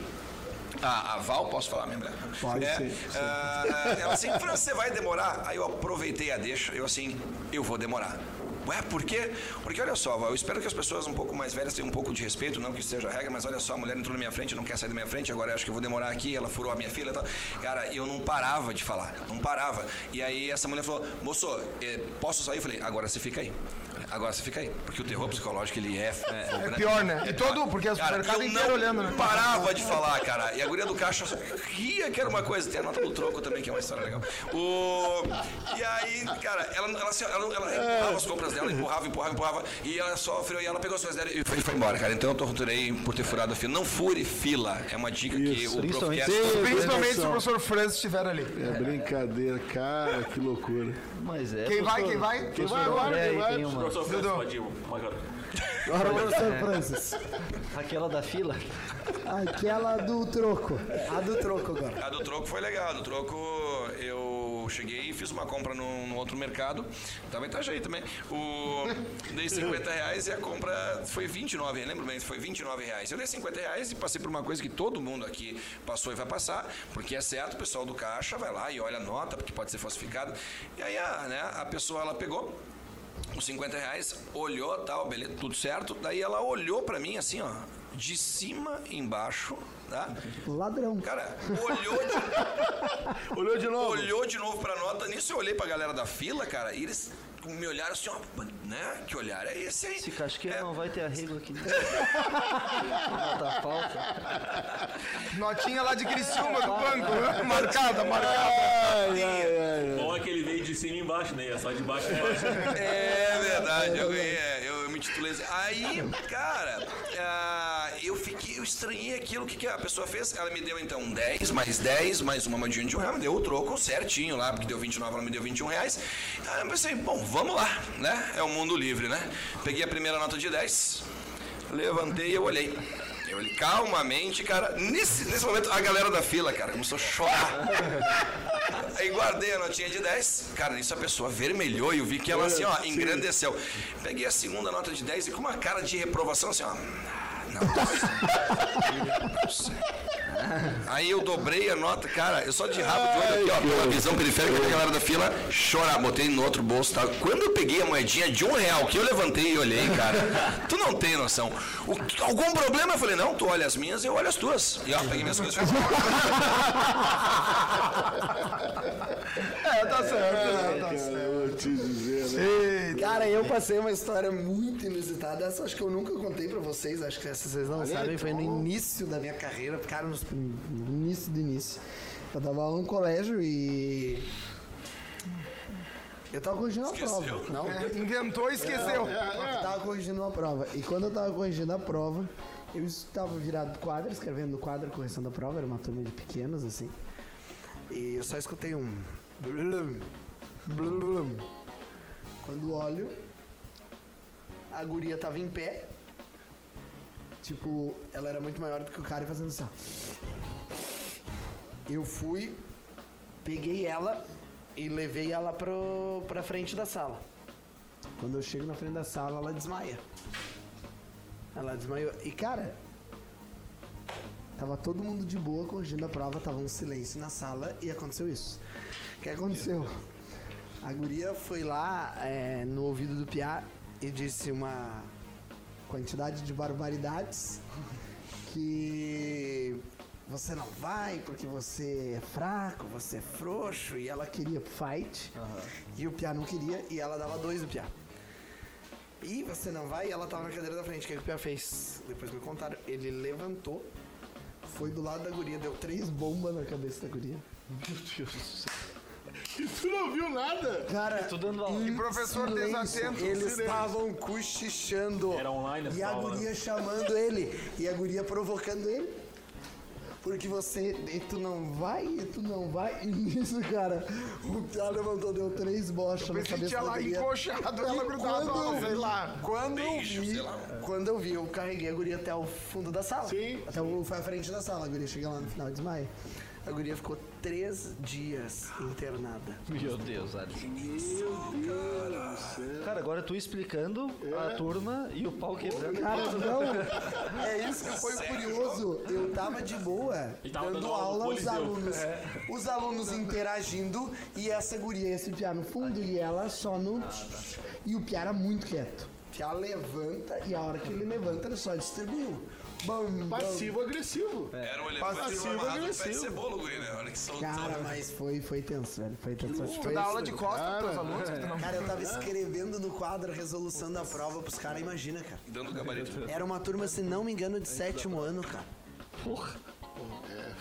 A, a Val, posso falar, minha mulher? Pode, é, sim, sim. ah, ela assim, Fran, você vai demorar? Aí eu aproveitei a deixa, eu assim, eu vou demorar. Ué, por quê? Porque olha só, Val, eu espero que as pessoas um pouco mais velhas tenham um pouco de respeito, não que isso seja regra, mas olha só, a mulher entrou na minha frente, não quer sair da minha frente, agora eu acho que eu vou demorar aqui, ela furou a minha fila e tal. Cara, eu não parava de falar, não parava. E aí essa mulher falou, moço, eh, posso sair? Eu falei, agora você fica aí. Agora você fica aí. Porque o terror psicológico, ele é... É, pior, né? E todo- porque o supermercado inteiro não olhando, né? parava de falar, cara. E a guria do caixa ria que era uma coisa. Tem a nota do troco também, que é uma história legal. O... E aí, cara, ela, ela, ela, ela empurrava as compras dela, empurrava, empurrava, empurrava. E ela sofreu, e ela pegou as coisas dela e foi, foi embora, cara. Então eu torturei por ter furado a fila. Não fure fila. É uma dica que Isso, o principalmente- Profcast... Principalmente se o professor Francis estiver ali. É brincadeira, cara, que loucura. Mas é. Quem vai, professor- quem vai? Quem vai professor agora? Quem vai? Professor Francis, Dudu. pode ir uma agora. Agora, professor Francis. Aquela da fila. Aquela do troco. A do troco agora. A do troco foi legal. A do troco eu cheguei e fiz uma compra num, num outro mercado. Tava em Itajaí também. O, dei 50 reais e a compra foi 29, lembro bem, foi 29 reais. Eu dei 50 reais e passei por uma coisa que todo mundo aqui passou e vai passar, porque é certo, o pessoal do caixa vai lá e olha a nota, porque pode ser falsificado. E aí a, né, a pessoa ela pegou os 50 reais, olhou, tal, beleza, tudo certo. Daí ela olhou pra mim assim, ó, de cima embaixo, tá? Ladrão. Cara, olhou de, Olhou de novo. olhou de novo pra nota. Nisso eu olhei pra galera da fila, cara, e eles me olharam assim, ó, né? Que olhar é esse aí? Esse casqueiro É, não vai ter arrego aqui. Nota falta. Notinha lá de Criciúma do banco, né? marcada, marcada. Ai, ai, ai. Bom é cima e embaixo, né? É só de baixo e baixo. É verdade, eu, é, eu, eu me titulei assim. Aí, cara, ah, eu fiquei, eu estranhei aquilo. Que, que a pessoa fez? Ela me deu então 10, mais 10, mais uma moedinha de um real, me deu o troco certinho lá, porque deu 29, ela me deu 21 reais. Aí eu pensei, bom, vamos lá, né? É o mundo livre, né? Peguei a primeira nota de 10, levantei e eu olhei. Eu olhei calmamente, cara. Nesse, nesse momento, a galera da fila, cara, começou a chorar. Aí guardei a notinha de 10. Cara, nisso a pessoa vermelhou e eu vi que ela assim, ó, engrandeceu. Peguei a segunda nota de 10 e com uma cara de reprovação assim, ó. Não, não sei. Aí eu dobrei a nota, cara, eu só de rabo de olho aqui, ó, pela visão periférica da galera da fila, chorar, botei no outro bolso, tá? Quando eu peguei a moedinha de um real, que eu levantei e olhei, cara, tu não tem noção. O- algum problema? Eu falei, não, tu olha as minhas, eu olho as tuas. E ó, peguei minhas coisas. É, tá certo. tá Cara, certo. eu vou te dizer, né? Cara, eu passei uma história muito inusitada. Essa acho que eu nunca contei pra vocês. Acho que essa vocês não sabem. Foi no início da minha carreira. Cara, no início do início. Eu tava lá no colégio e. Eu tava corrigindo a prova. Não, É, Inventou e esqueceu. eu tava corrigindo uma prova. E quando eu tava corrigindo a prova, eu estava virado do quadro, escrevendo no quadro, correção da prova. Era uma turma de pequenos, assim. E eu só escutei um. Blum, blum, blum. Quando olho, a guria tava em pé. Tipo, ela era muito maior do que o cara fazendo assim. Eu fui, peguei ela e levei ela pro, pra frente da sala. Quando eu chego na frente da sala, ela desmaia. Ela desmaiou. E cara, tava todo mundo de boa corrigindo a prova, tava um silêncio na sala e aconteceu isso. O que aconteceu? A guria foi lá é, no ouvido do Piá e disse uma quantidade de barbaridades que você não vai porque você é fraco, você é frouxo e ela queria fight e o Piá não queria e ela dava dois do Piá. E você não vai e ela tava na cadeira da frente. O que, que o Piá fez? Depois me contaram. Ele levantou, foi do lado da guria, deu três bombas na cabeça da guria. E tu não viu nada? Cara, Tô dando aula. E professor silêncio, desatento, Eles estavam cochichando. Era online E a aula, guria chamando ele. E a guria provocando ele. Porque você. E tu não vai, e tu não vai. E nisso, cara, o Piá levantou, deu três bochas na Pensei que cabeça tinha lá encoxado, ela E grudada, ó, eu sei vi- lá. Quando eu Beijo, vi, sei lá. quando eu vi, eu carreguei a guria até o fundo da sala. Sim, Até o, foi a frente da sala. A guria chega lá no final e desmaia. A guria ficou três dias internada. Meu Deus, Alisson. Cara, agora tu explicando a turma e o pau quebrando. Cara, não. É isso que foi curioso. Eu tava de boa, tava dando dando aula aos alunos. Os alunos interagindo e essa guria, esse piá no fundo e ela só no. E o piá era muito quieto. O piá levanta e a hora que ele levanta, ele só distribuiu. Bam, bam. Passivo-agressivo. Era um elefante Passivo amarrado no pé de agressivo. cebola, né? Olha que soltou. Cara, mas foi, foi tenso, velho. Foi tenso. Que Tu dá aula de costas pros teus alunos. não- Cara, eu tava escrevendo no quadro a resolução da prova pros caras, imagina, cara. Dando gabarito. Era uma turma, se não me engano, de sétimo ano, cara.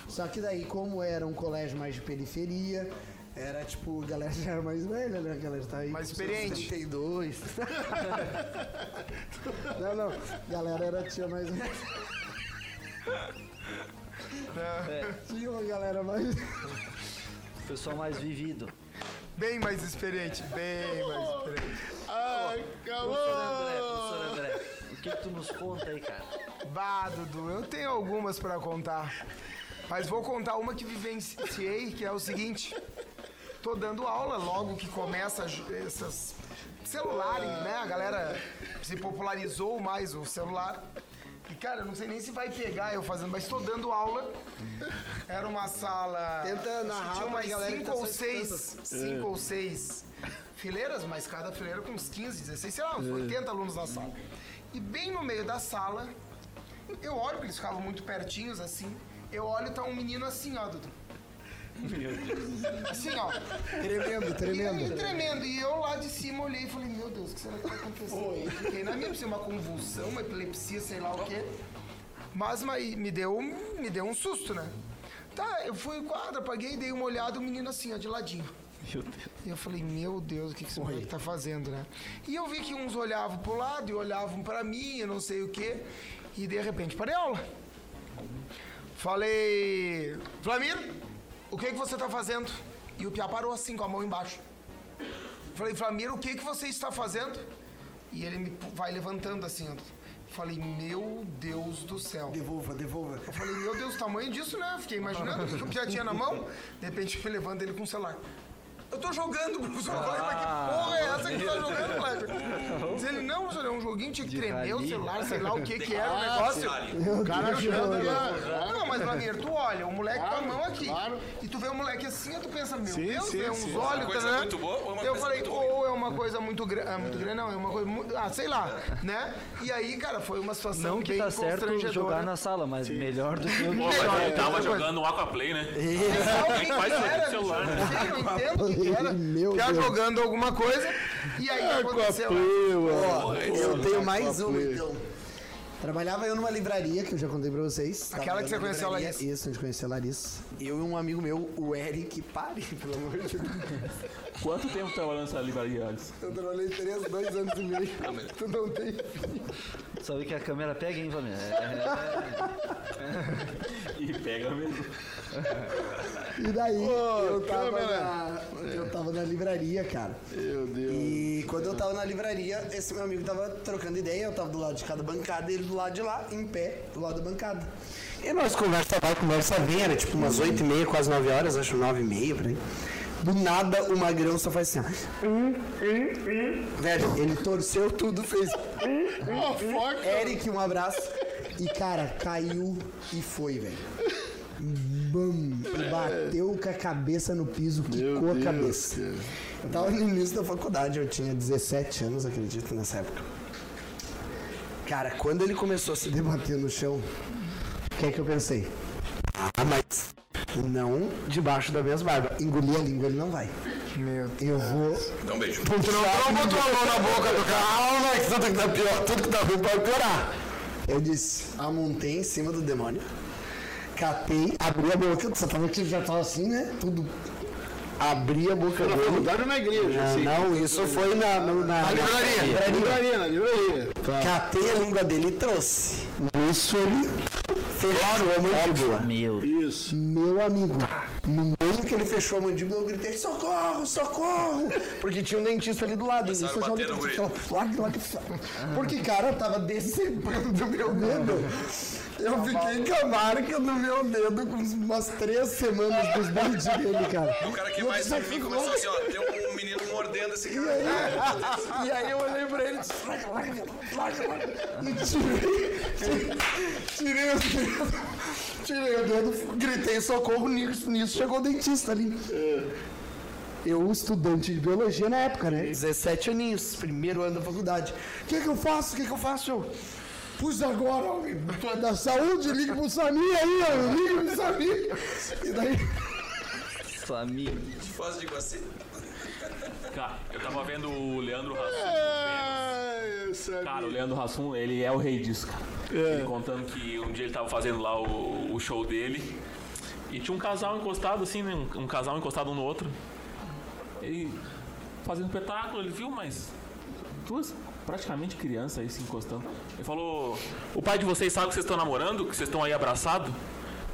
Só que daí, como era um colégio mais de periferia, era tipo, a galera já era mais velha, né? A galera tá aí. Mais experiente. 32. não, não. A galera era tia mais velha. Tinha uma galera mais. Pessoal mais vivido. Bem mais experiente, bem mais experiente. Ai, Professor André, professor acabou! André. que, que tu nos conta aí, cara? Bah, Dudu, eu tenho algumas pra contar. Mas vou contar uma que vivenciei, que é o seguinte. Tô dando aula logo que começa as- essas celulares, né? A galera se popularizou mais o celular. E, cara, eu não sei nem se vai pegar eu fazendo, mas tô dando aula. Era uma sala... Tenta narrar Tinha umas galera que cinco tá ou seis, escutando. cinco ou seis fileiras, mas cada fileira com uns 15, 16, sei lá, uns 80 alunos na sala. E bem no meio da sala, eu olho, porque eles ficavam muito pertinhos assim. Eu olho e tá um menino assim, ó, Dudu. Assim, ó. Tremendo, tremendo. e tremendo. E eu lá de cima olhei e falei, meu Deus, o que será que vai acontecer? E Fiquei na minha, uma convulsão, uma epilepsia, sei lá o quê. Mas, mas me, deu, um- me deu um susto, né? Tá, eu fui quadra, apaguei, dei uma olhada, o menino assim, ó, de ladinho. E eu falei, meu Deus, o que, que esse moleque tá fazendo, né? E eu vi que uns olhavam pro lado e olhavam pra mim, eu não sei o quê. E de repente parei aula. Falei, Flamir, o que que você tá fazendo? E o Piá parou assim, com a mão embaixo. Falei, Flamir, o que que você está fazendo? E ele me vai levantando assim. Falei, meu Deus do céu. Devolva, devolva. Eu falei, meu Deus, o tamanho disso, né? Fiquei imaginando o que o Piá tinha na mão. De repente, me levanta ele com o celular. Eu tô jogando, professor. Eu falei, mas que porra é essa que tu tá jogando, moleque? Diz ele, não, professor, é um joguinho, tinha que tremer o celular, sei lá o que que era o negócio. O cara achando que Não, mas, Vladimir, tu olha, o moleque com a mão aqui. claro. E tu vê o moleque assim, e tu pensa, meu Sim, Deus, sim, tem uns olhos, Uma coisa né? muito boa ou uma Eu falei, ou é uma coisa muito grande, ah, muito grande, não, é uma coisa muito, ah, sei lá, né? E aí, cara, foi uma situação Não que bem tá certo constrangedora. jogar na sala, mas melhor do que o Pô, mas ele é tava jogando um Aquaplay, né? Sabe o que faz isso no celular. Sim, eu entendo era. Meu Já Deus. jogando alguma coisa. E aí aconteceu. Ó, eu tenho mais uma, então. Trabalhava eu numa livraria, que eu já contei pra vocês. Aquela que você conheceu a Larissa. Isso, a gente conheceu a Larissa. Eu e um amigo meu, o Eric, pare, pelo amor de Deus. Quanto tempo trabalhando nessa livraria, Alisson? Eu trabalhei três, dois anos e meio. Tu não tem fim. Sabe que a câmera pega, hein, Flamengo? É, E pega mesmo. E daí, eu, tava câmera. na, eu tava na livraria, cara. Meu Deus. E quando eu tava na livraria, esse meu amigo tava trocando ideia, eu tava do lado de cada bancada, ele do lado de lá, em pé, do lado da bancada. E nós conversa vai, conversa vem, era tipo umas oito e meia, quase nove horas, acho nove e meia, por aí. Do nada, o Magrão só faz assim, ó. Velho, ele torceu tudo, fez... Eric, um abraço. E, cara, caiu e foi, velho. Bam! Bateu com a cabeça no piso, quicou a cabeça. Eu tava no início da faculdade, eu tinha 17 anos, acredito, nessa época. Cara, quando ele começou a se debater no chão, o que é que eu pensei? Ah, mas não debaixo da minha barba. Engolir a língua, ele não vai. Meu Eu vou Dá um beijo. Tu não, não botou a mão na boca do Calma, que tudo que tá pior, tudo que tá ruim pode piorar. Eu disse, amontei em cima do demônio, catei, abri a boca, você tava aqui, já tava assim, né? Tudo. Abri a boca Na dele. faculdade ou na igreja? Não, assim? não, isso foi na, na, livraria. Na livraria, na livraria. Tá. Catei a língua dele e trouxe. Nisso ele fechou a mandíbula. meu. Isso. Meu amigo, no meio que ele fechou a mandíbula, eu gritei, socorro, socorro! Porque tinha um dentista ali do lado. Isso já Porque, cara, eu tava decepando meu dedo. Eu fiquei com a marca no meu dedo com umas três semanas dos dentes dele, cara. O cara que E eu mais mim começou assim, ó, tem um menino mordendo esse E cara. aí, e aí eu olhei pra ele e. E tirei, tirei o dedo, tirei o dedo, gritei socorro nisso, nisso chegou o dentista ali. Eu, estudante de biologia na época, né? 17 aninhos, primeiro ano da faculdade. O que que eu faço? O que que eu faço? Eu, Pois agora, homem, é da saúde, liga pro Samir aí, ó, liga pro Samir. E daí, Flamengo. Faz de assim. Cara, eu tava vendo o Leandro Hassum. Eu sabia. Cara, o Leandro Hassum, ele é o rei disso, cara. Ele contando que um dia ele tava fazendo lá o, o show dele. E tinha um casal encostado, assim, né? Um, um casal encostado um no outro. Ele fazendo espetáculo, ele viu, mas. Duas praticamente crianças aí se encostando. Ele falou: O pai de vocês sabe que vocês estão namorando? Que vocês estão aí abraçados?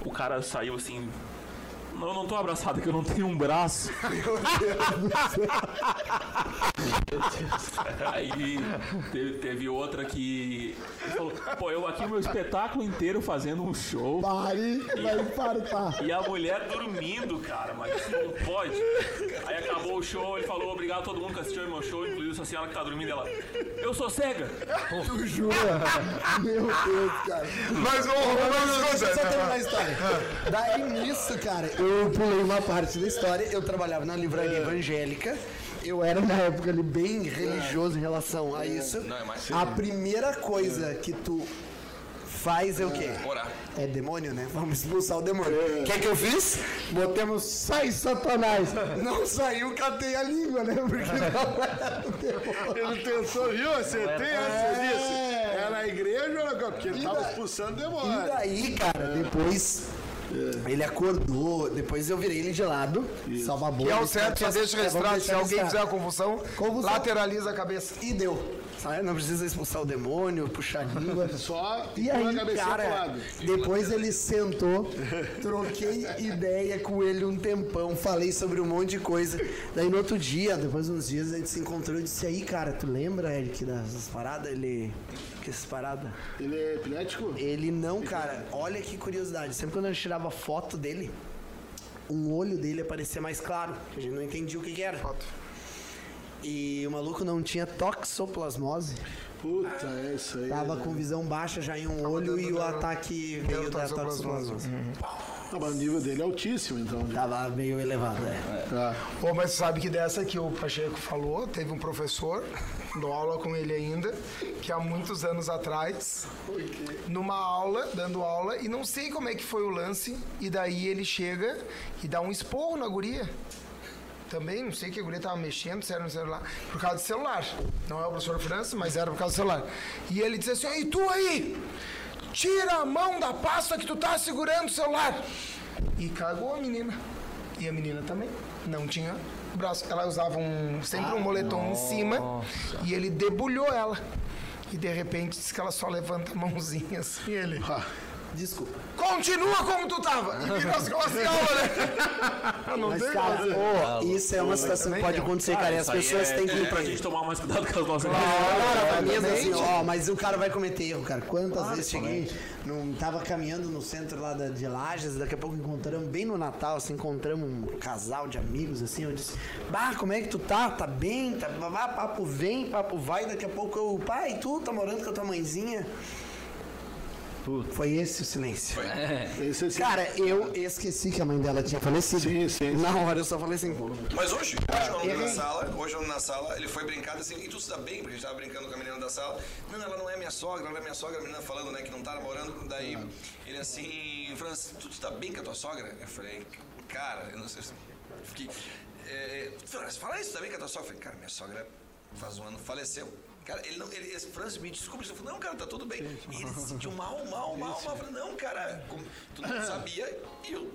O cara saiu assim. Não, eu não tô abraçado, é que eu não tenho um braço. Aí teve, teve outra que ele falou, pô, eu aqui meu espetáculo inteiro fazendo um show. Pare, vai partar. E a mulher dormindo, cara, mas isso não pode. Aí acabou o show, ele falou obrigado a todo mundo que assistiu meu show, inclusive essa senhora que tá dormindo, ela. Eu sou cega! Tu jura? Meu Deus, cara. Mas o Romano Deixa eu só terminar a história. Daí nisso, cara, eu pulei uma parte da história. Eu trabalhava na livraria evangélica. Eu era na época ali bem religioso em relação a isso. Não, é mais- A primeira coisa que tu faz é o quê? Orar. É demônio, né? Vamos expulsar o demônio. O que é que eu fiz? Botemos, sai Satanás. Não saiu, catei a língua, né? Porque não era o demônio. Ele pensou, viu? Acertei antes disso. Era a igreja ou era Porque ele E tava expulsando E demônio. daí, cara, depois ele acordou, depois eu virei ele de lado, salva a boca. Que é o certo, só deixa registrado. Se alguém fizer a convulsão, Convulsão. lateraliza a cabeça. E deu. Sabe? Não precisa expulsar o demônio, puxar a língua. Só E aí, cara, depois ele sentou, troquei ideia com ele um tempão, falei sobre um monte de coisa. Daí no outro dia, depois de uns dias, a gente se encontrou e disse, aí, cara, tu lembra, Eric, dessas paradas? Ele... Que essas paradas? Ele é epilético? Ele não, cara. Olha que curiosidade. Sempre quando a gente tirava foto dele, um olho dele aparecia mais claro. A gente não entendia o que, que era. E o maluco não tinha toxoplasmose. Puta, é isso aí. Tava com visão baixa já em um olho e o ataque veio da toxoplasmose. Ah, mas o nível dele é altíssimo, então. Tava meio elevado, é. Tá. Pô, mas sabe que dessa que o Pacheco falou, teve um professor, dou aula com ele ainda, que há muitos anos atrás, numa aula, dando aula, e não sei como é que foi o lance, e daí ele chega e dá um esporro na guria. Também, não sei que a guria tava mexendo, se era no celular, por causa do celular. Não é o professor França, mas era por causa do celular. E ele disse assim, "Ó, e tu aí? Tira a mão da pasta que tu tá segurando o celular. E cagou a menina. E a menina também. Não tinha braço. Ela usava um, sempre um moletom em cima. E ele debulhou ela. E de repente disse que ela só levanta a mãozinha assim. Ele. Desculpa. Continua como tu tava! E virou as costas e né? Não Mas, tem cara, como. pô, isso é uma situação que pode acontecer, cara. E as pessoas é- têm que. é pra gente tomar mais cuidado com as nossas Cara, mesmo assim, ó, mas o cara vai cometer erro, cara. Quantas vezes cheguei, não, tava caminhando no centro lá da, de Lages, daqui a pouco encontramos, bem no Natal, assim, encontramos um casal de amigos, assim, eu disse, bah, como é que tu tá? Tá bem? Tá, bah, papo vem, papo vai, daqui a pouco eu, pai, tu tá morando com a tua mãezinha? Foi esse o silêncio. Esse, esse, Cara, eu esqueci que a mãe dela tinha falecido. Sim, sim. Na hora eu só falei assim, Mas hoje, hoje o aluno na sala, hoje o na sala, ele foi brincado assim, e tu se dá bem, porque a gente tava brincando com a menina da sala. Não, ela não é minha sogra, ela é minha sogra, a menina falando, né, que não tá namorando. Daí ele assim, Franz, tu te dá bem com a tua sogra? Eu falei, cara, eu não sei se. Fiquei. É, Franz, fala isso também com a tua sogra? Eu falei, cara, minha sogra faz um ano faleceu. Cara, ele não. Ele, esse Franz me desculpa, eu falei, não, cara, tá tudo bem. E ele se sentiu mal, mal, mal, mal. Eu falei, não, cara, como- tu não sabia e eu,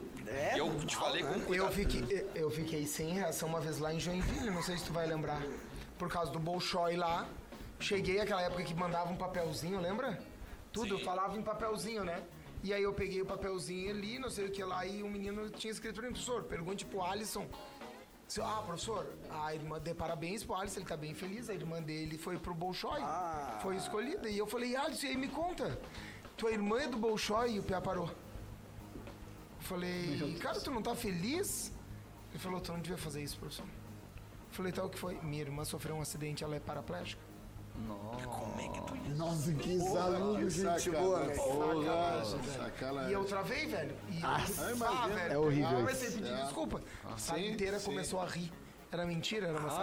e eu te falei com Eu cuidado. fiquei, eu fiquei sem reação uma vez lá em Joinville, não sei se tu vai lembrar. Por causa do Bolshoi lá. Cheguei aquela época que mandava um papelzinho, lembra? Tudo, falava em papelzinho, né? E aí eu peguei o papelzinho ali, não sei o que lá, e o menino tinha escrito mim, professor, pergunte pro Alisson. Ah, professor, a irmã dê parabéns pro Alisson, ele tá bem feliz. A irmã dele foi pro Bolshoi, foi escolhida. E eu falei, Alisson, e aí me conta, tua irmã é do Bolshoi? E o Pia parou. Eu falei, cara, tu não tá feliz? Ele falou, tu não devia fazer isso, professor. Eu falei, tá, o que foi? Minha irmã sofreu um acidente, ela é paraplégica. Nossa, que saludo, gente boa, sacanagem. E eu travei, velho. E eu, imagino. ah, velho, É horrível Eu comecei a pedir desculpa. A sala sim, inteira sim. começou a rir. Era mentira, era uma Pô,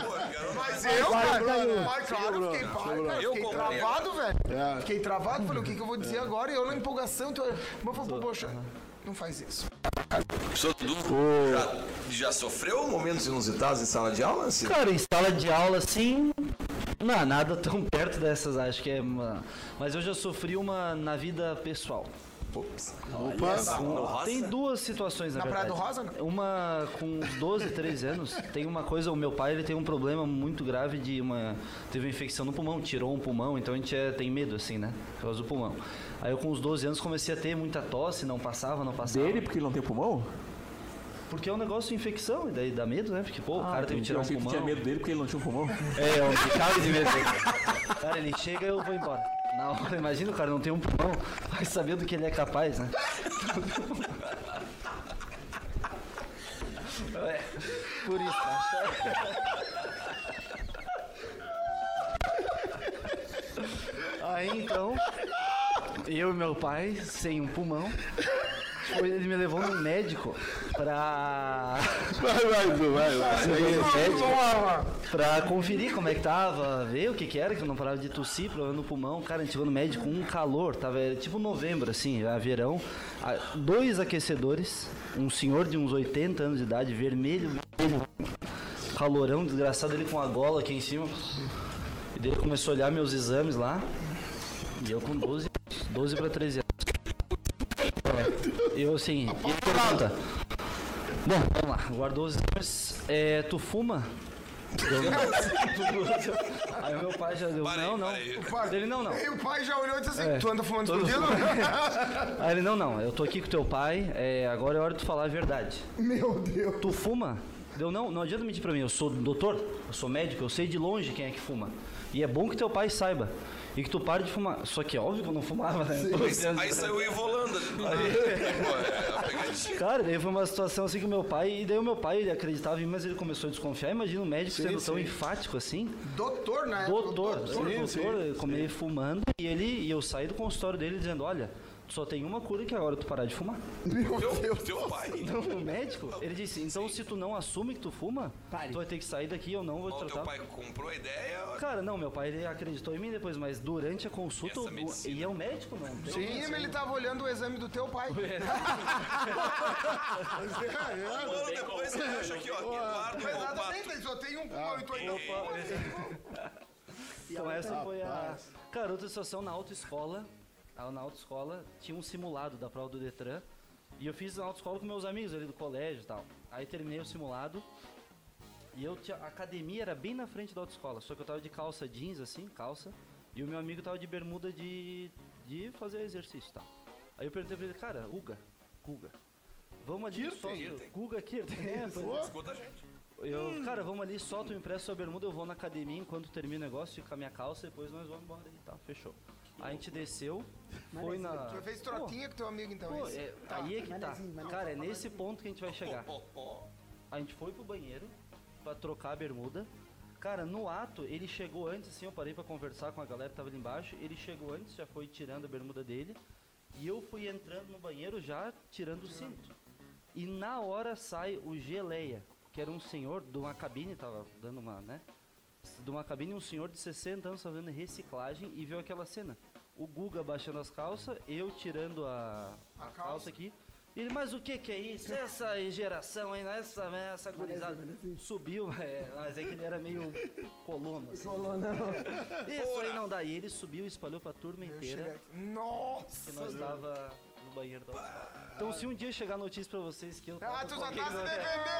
garoto, Mas eu, cara, mas claro, fiquei, Bruno. cara, Eu fiquei travado, velho. É. Fiquei travado, falei, o que, que eu vou dizer agora? E eu na empolgação, tô... mas falei, poxa, não faz isso. Professor Dudu, já, sofreu momentos inusitados em sala de aula? Assim? Cara, em sala de aula, assim. Não, nada tão perto dessas, acho que é. Uma... Mas eu já sofri uma na vida pessoal. Opa, Tem duas situações, na, Na Praia verdade. do Rosa, não? Uma com uns 12, 13 anos, tem uma coisa, o meu pai ele tem um problema muito grave de uma. Teve uma infecção no pulmão, tirou um pulmão, então a gente é- tem medo, assim, né? Por causa do pulmão. Aí eu com os 12 anos comecei a ter muita tosse, não passava, não passava. Dele, porque ele não tem pulmão? Porque é um negócio de infecção, e daí dá medo, né? Porque, pô, o cara teve que tirar eu um pulmão. tinha medo dele porque ele não tinha um pulmão. É, eu ficava de medo dele. Cara, ele chega e eu vou embora. Na hora, imagina o cara não tem um pulmão, vai saber do que ele é capaz, né? É, por isso, tá? Aí então, eu e meu pai, sem um pulmão, ele me levou num médico pra. Vai, vai, vai, vai. médico pra conferir como é que tava, ver o que que era, que eu não parava de tossir, problema no pulmão. Cara, a gente chegou no médico com um calor, tava era tipo novembro, assim, era verão. Dois aquecedores, um senhor de uns 80 anos de idade, vermelho, calorão, desgraçado, ele com a gola aqui em cima. E daí ele começou a olhar meus exames lá, e eu com 12, 12 pra 13 anos. É, Eu assim, e ele pergunta, Bom, vamos lá. Guardou os exames. É, tu fuma? Eu não. Aí o meu pai já deu. Parei, não, não. parei. Ele não, não. E o pai já olhou e disse assim, É. tu anda fumando Todo escondido? Aí ele, não, não. Eu tô aqui com teu pai. é, agora é hora de tu falar a verdade. Meu Deus. Tu fuma? Deu, não, não adianta mentir pra mim. Eu sou doutor, eu sou médico, eu sei de longe quem é que fuma. E é bom que teu pai saiba. E que tu pare de fumar. Só que é óbvio que eu não fumava, né? Doze anos Aí saiu o Ivolanda. Pô, é a pegadinha. Cara, daí foi uma situação assim que o meu pai, e daí o meu pai ele acreditava em mim, mas ele começou a desconfiar. Imagina um médico sendo tão enfático assim. Doutor, né? Doutor, Doutor. doutor, doutor, eu comecei fumando e ele e eu saí do consultório dele dizendo, olha, só tem uma cura que é a hora de tu parar de fumar. Teu, teu pai. Então o médico, ele disse, então se tu não assume que tu fuma, tu vai ter que sair daqui, eu não vou te Ou teu tratar. pai comprou a ideia. Cara, não, meu pai ele acreditou em mim depois, mas durante a consulta, Essa o- medicina. e é o médico, não. tem- Sim, mas ele tava olhando o exame do teu pai. Um ano depois ele acha aqui, ó. Eduardo Exatamente, Volpato. ele só tem um pulmão e tu ainda Então essa foi a. Cara, outra situação na autoescola. Na autoescola tinha um simulado da prova do Detran. E eu fiz na autoescola com meus amigos ali do colégio e tal. Aí terminei o simulado. E eu tinha. A academia era bem na frente da autoescola. Só que eu tava de calça jeans, assim, calça. E o meu amigo tava de bermuda de. de fazer exercício e tal. Aí eu perguntei pra ele, cara, Guga, Guga. Vamos ali, só. Guga Kirten. É, pois é. Escuta a gente. Eu, cara, vamos ali, só tu empresta sua bermuda, eu vou na academia enquanto termina o negócio, fica a minha calça, depois nós vamos embora e tá, fechou. A gente desceu, foi na. Tu fez trotinha com teu amigo, então. Pô, esse. é, aí é que tá. Cara, é nesse ponto que a gente vai chegar. A gente foi pro banheiro pra trocar a bermuda. Cara, no ato, ele chegou antes, assim, eu parei pra conversar com a galera que tava ali embaixo. Ele chegou antes, já foi tirando a bermuda dele. E eu fui entrando no banheiro já tirando o cinto. E na hora sai o Geleia, que era um senhor de uma cabine, tava dando uma, né? De uma cabine, um senhor de 60 anos fazendo reciclagem e viu aquela cena. O Guga baixando as calças, eu tirando a, a, calça. aqui. E ele, mas o que que é isso? Essa geração aí, essa, essa gurizada. Subiu, é, mas é que ele era meio colono. Assim. Isso aí não dá. E ele subiu e espalhou pra turma inteira Nossa! que nós tava no banheiro da. Então se um dia chegar notícia pra vocês que eu tava Ah, tu já tá se defendendo!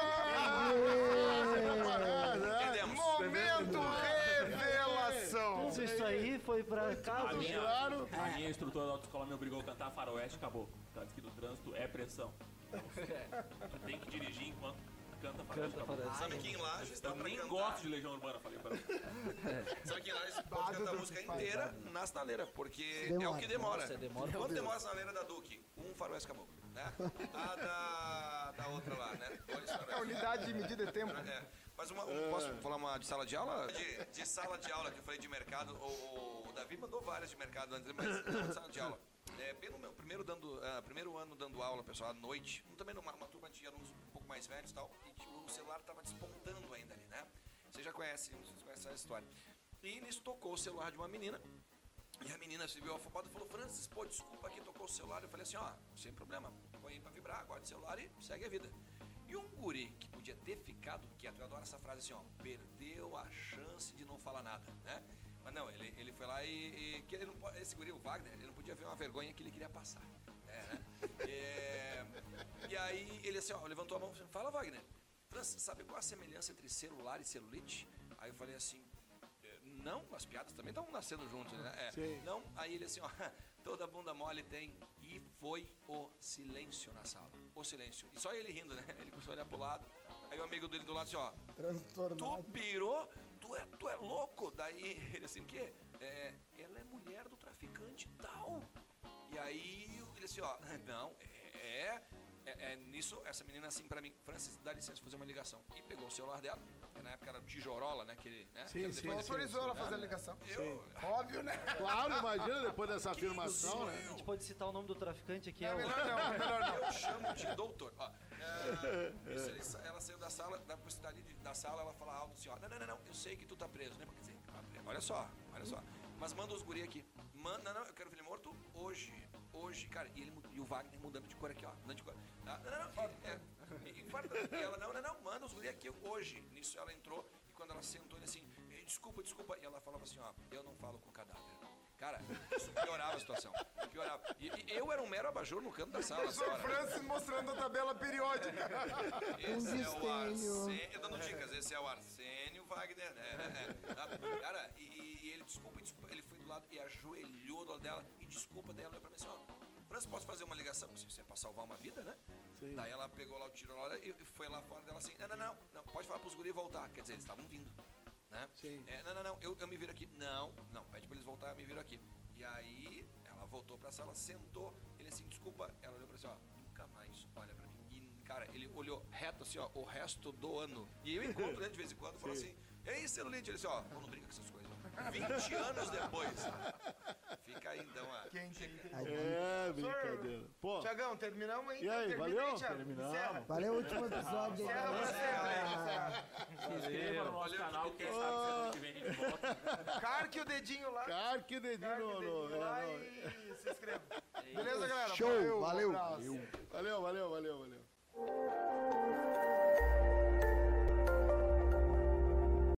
Entendemos. Momento revelação! Isso, isso aí foi pra casa. Claro. A minha instrutora da autoescola me obrigou a cantar faroeste acabou. Tá diz que no trânsito é pressão. Tu tem que dirigir enquanto canta faroeste Canta, acabou. Sabe que em Lages dá Eu pra nem cantar. gosto de Legião Urbana, falei pra ela. Sabe que em Lages pode cantar a música inteira na sinaleira, porque é o que demora. Nossa, demora. Quanto demora a sinaleira da Duque? Um faroeste caboclo, né? A da, da outra lá, né? Dois A unidade de medida de tempo. É. Mas uma, um- posso falar uma de sala de aula? De, de sala de aula, que eu falei de mercado. O, o Davi mandou várias de mercado antes, mas não, de sala de aula. É, no meu primeiro, dando, ah, primeiro ano dando aula, pessoal, à noite, também numa uma turma de alunos um pouco mais velhos e tal, e tipo, o celular tava despontando ainda ali, né? Você já conhece, vocês conhecem essa história. E nisso tocou o celular de uma menina, e a menina se viu afobada e falou, Francis, pô, desculpa aqui, tocou o celular. Eu falei assim, ó, sem problema, põe aí pra vibrar, guarda o celular e segue a vida. E um guri que podia ter ficado quieto, eu adoro essa frase assim, ó, perdeu a chance de não falar nada, né? Mas não, ele, ele foi lá e, e que ele não pode, esse guri, o Wagner, ele não podia ver uma vergonha que ele queria passar. É, né? É, e aí ele assim, ó, levantou a mão e falou, fala Wagner, Francis, sabe qual a semelhança entre celular e celulite? Aí eu falei assim, "É, não, as piadas também estão nascendo juntos, né? É, não, aí ele assim, ó, Toda bunda mole tem. E foi o silêncio na sala. O silêncio. E só ele rindo, né? Ele começou a olhar pro lado. Aí o amigo dele do lado assim, ó. Tu pirou? Tu é, tu é louco? Daí ele assim, o quê? É, ela é mulher do traficante tal. E aí ele assim, ó, não, é, é, é nisso, essa menina assim pra mim, Francis, dá licença, fazer uma ligação. E pegou o celular dela, na época era tijorola, né? Aquele, né? Sim, Aquele sim, depois- Autorizou ela a fazer a ligação. Eu, Óbvio, né? Claro, imagina depois dessa afirmação, A né? gente pode citar o nome do traficante aqui, é, É o... melhor não, melhor não. Eu chamo de doutor. Ó, é, isso, ele ela saiu da sala, da, dali de- da sala, ela fala alto assim, ó, não, não, não, não, eu sei que tu tá preso, né? Quer dizer, tá preso. olha só, olha só. Mas manda os guri aqui. Manda, não, não, eu quero ver ele morto hoje. Hoje, cara, e, ele, e o Wagner mudando de cor aqui, ó. Mudando de cor. Ah, não, não, não. E, é, e, e e ela, não, não, não, manda os guri aqui hoje. Nisso ela entrou e quando ela sentou, ele assim, "Eh, desculpa, desculpa. E ela falava assim, ó, eu não falo com cadáver. Cara, isso piorava a situação. Piorava. E, e eu era um mero abajur no canto da sala. Professor. Francis mostrando a tabela periódica. Esse é o. Arsênio. Dando dicas, esse é o Arsênio Wagner, né? né, né. Tá? Cara, e, e ele, desculpa, desculpa, lado e ajoelhou do lado dela e desculpa dela, olhou pra mim assim, ó. França, posso fazer uma ligação? Se você é pra salvar uma vida, né? Daí ela pegou lá o tiro lá e foi lá fora dela assim, não, não, não, não, pode falar pros guri voltar. Quer dizer, eles estavam vindo. Né? É, não, não, não, eu, eu me viro aqui. Não, não, pede pra eles voltar, eu me viro aqui. E aí, ela voltou pra sala, sentou, ele assim, desculpa, ela olhou pra assim, ó, nunca mais olha pra mim. E, cara, ele olhou reto assim, ó, o resto do ano. E eu encontro ele de vez em quando e falo assim, ei, celulite, ele assim, ó, não brinca com essas coisas. 20 anos depois. Fica aí então a. Quente, hein? É, brincadeira. Pô, Tiagão, terminamos, hein? E aí, Termina valeu? aí, Thiago. Terminamos. Encerra. Valeu o último episódio. Encerra pra sempre. Se inscreva no nosso canal, quem sabe semana que vem a gente volta. Carque o dedinho lá. carque o dedinho Carque o dedinho no- lá é, no- e se inscreva. Beleza, galera? Show, valeu. abraço. Valeu, valeu, valeu, valeu.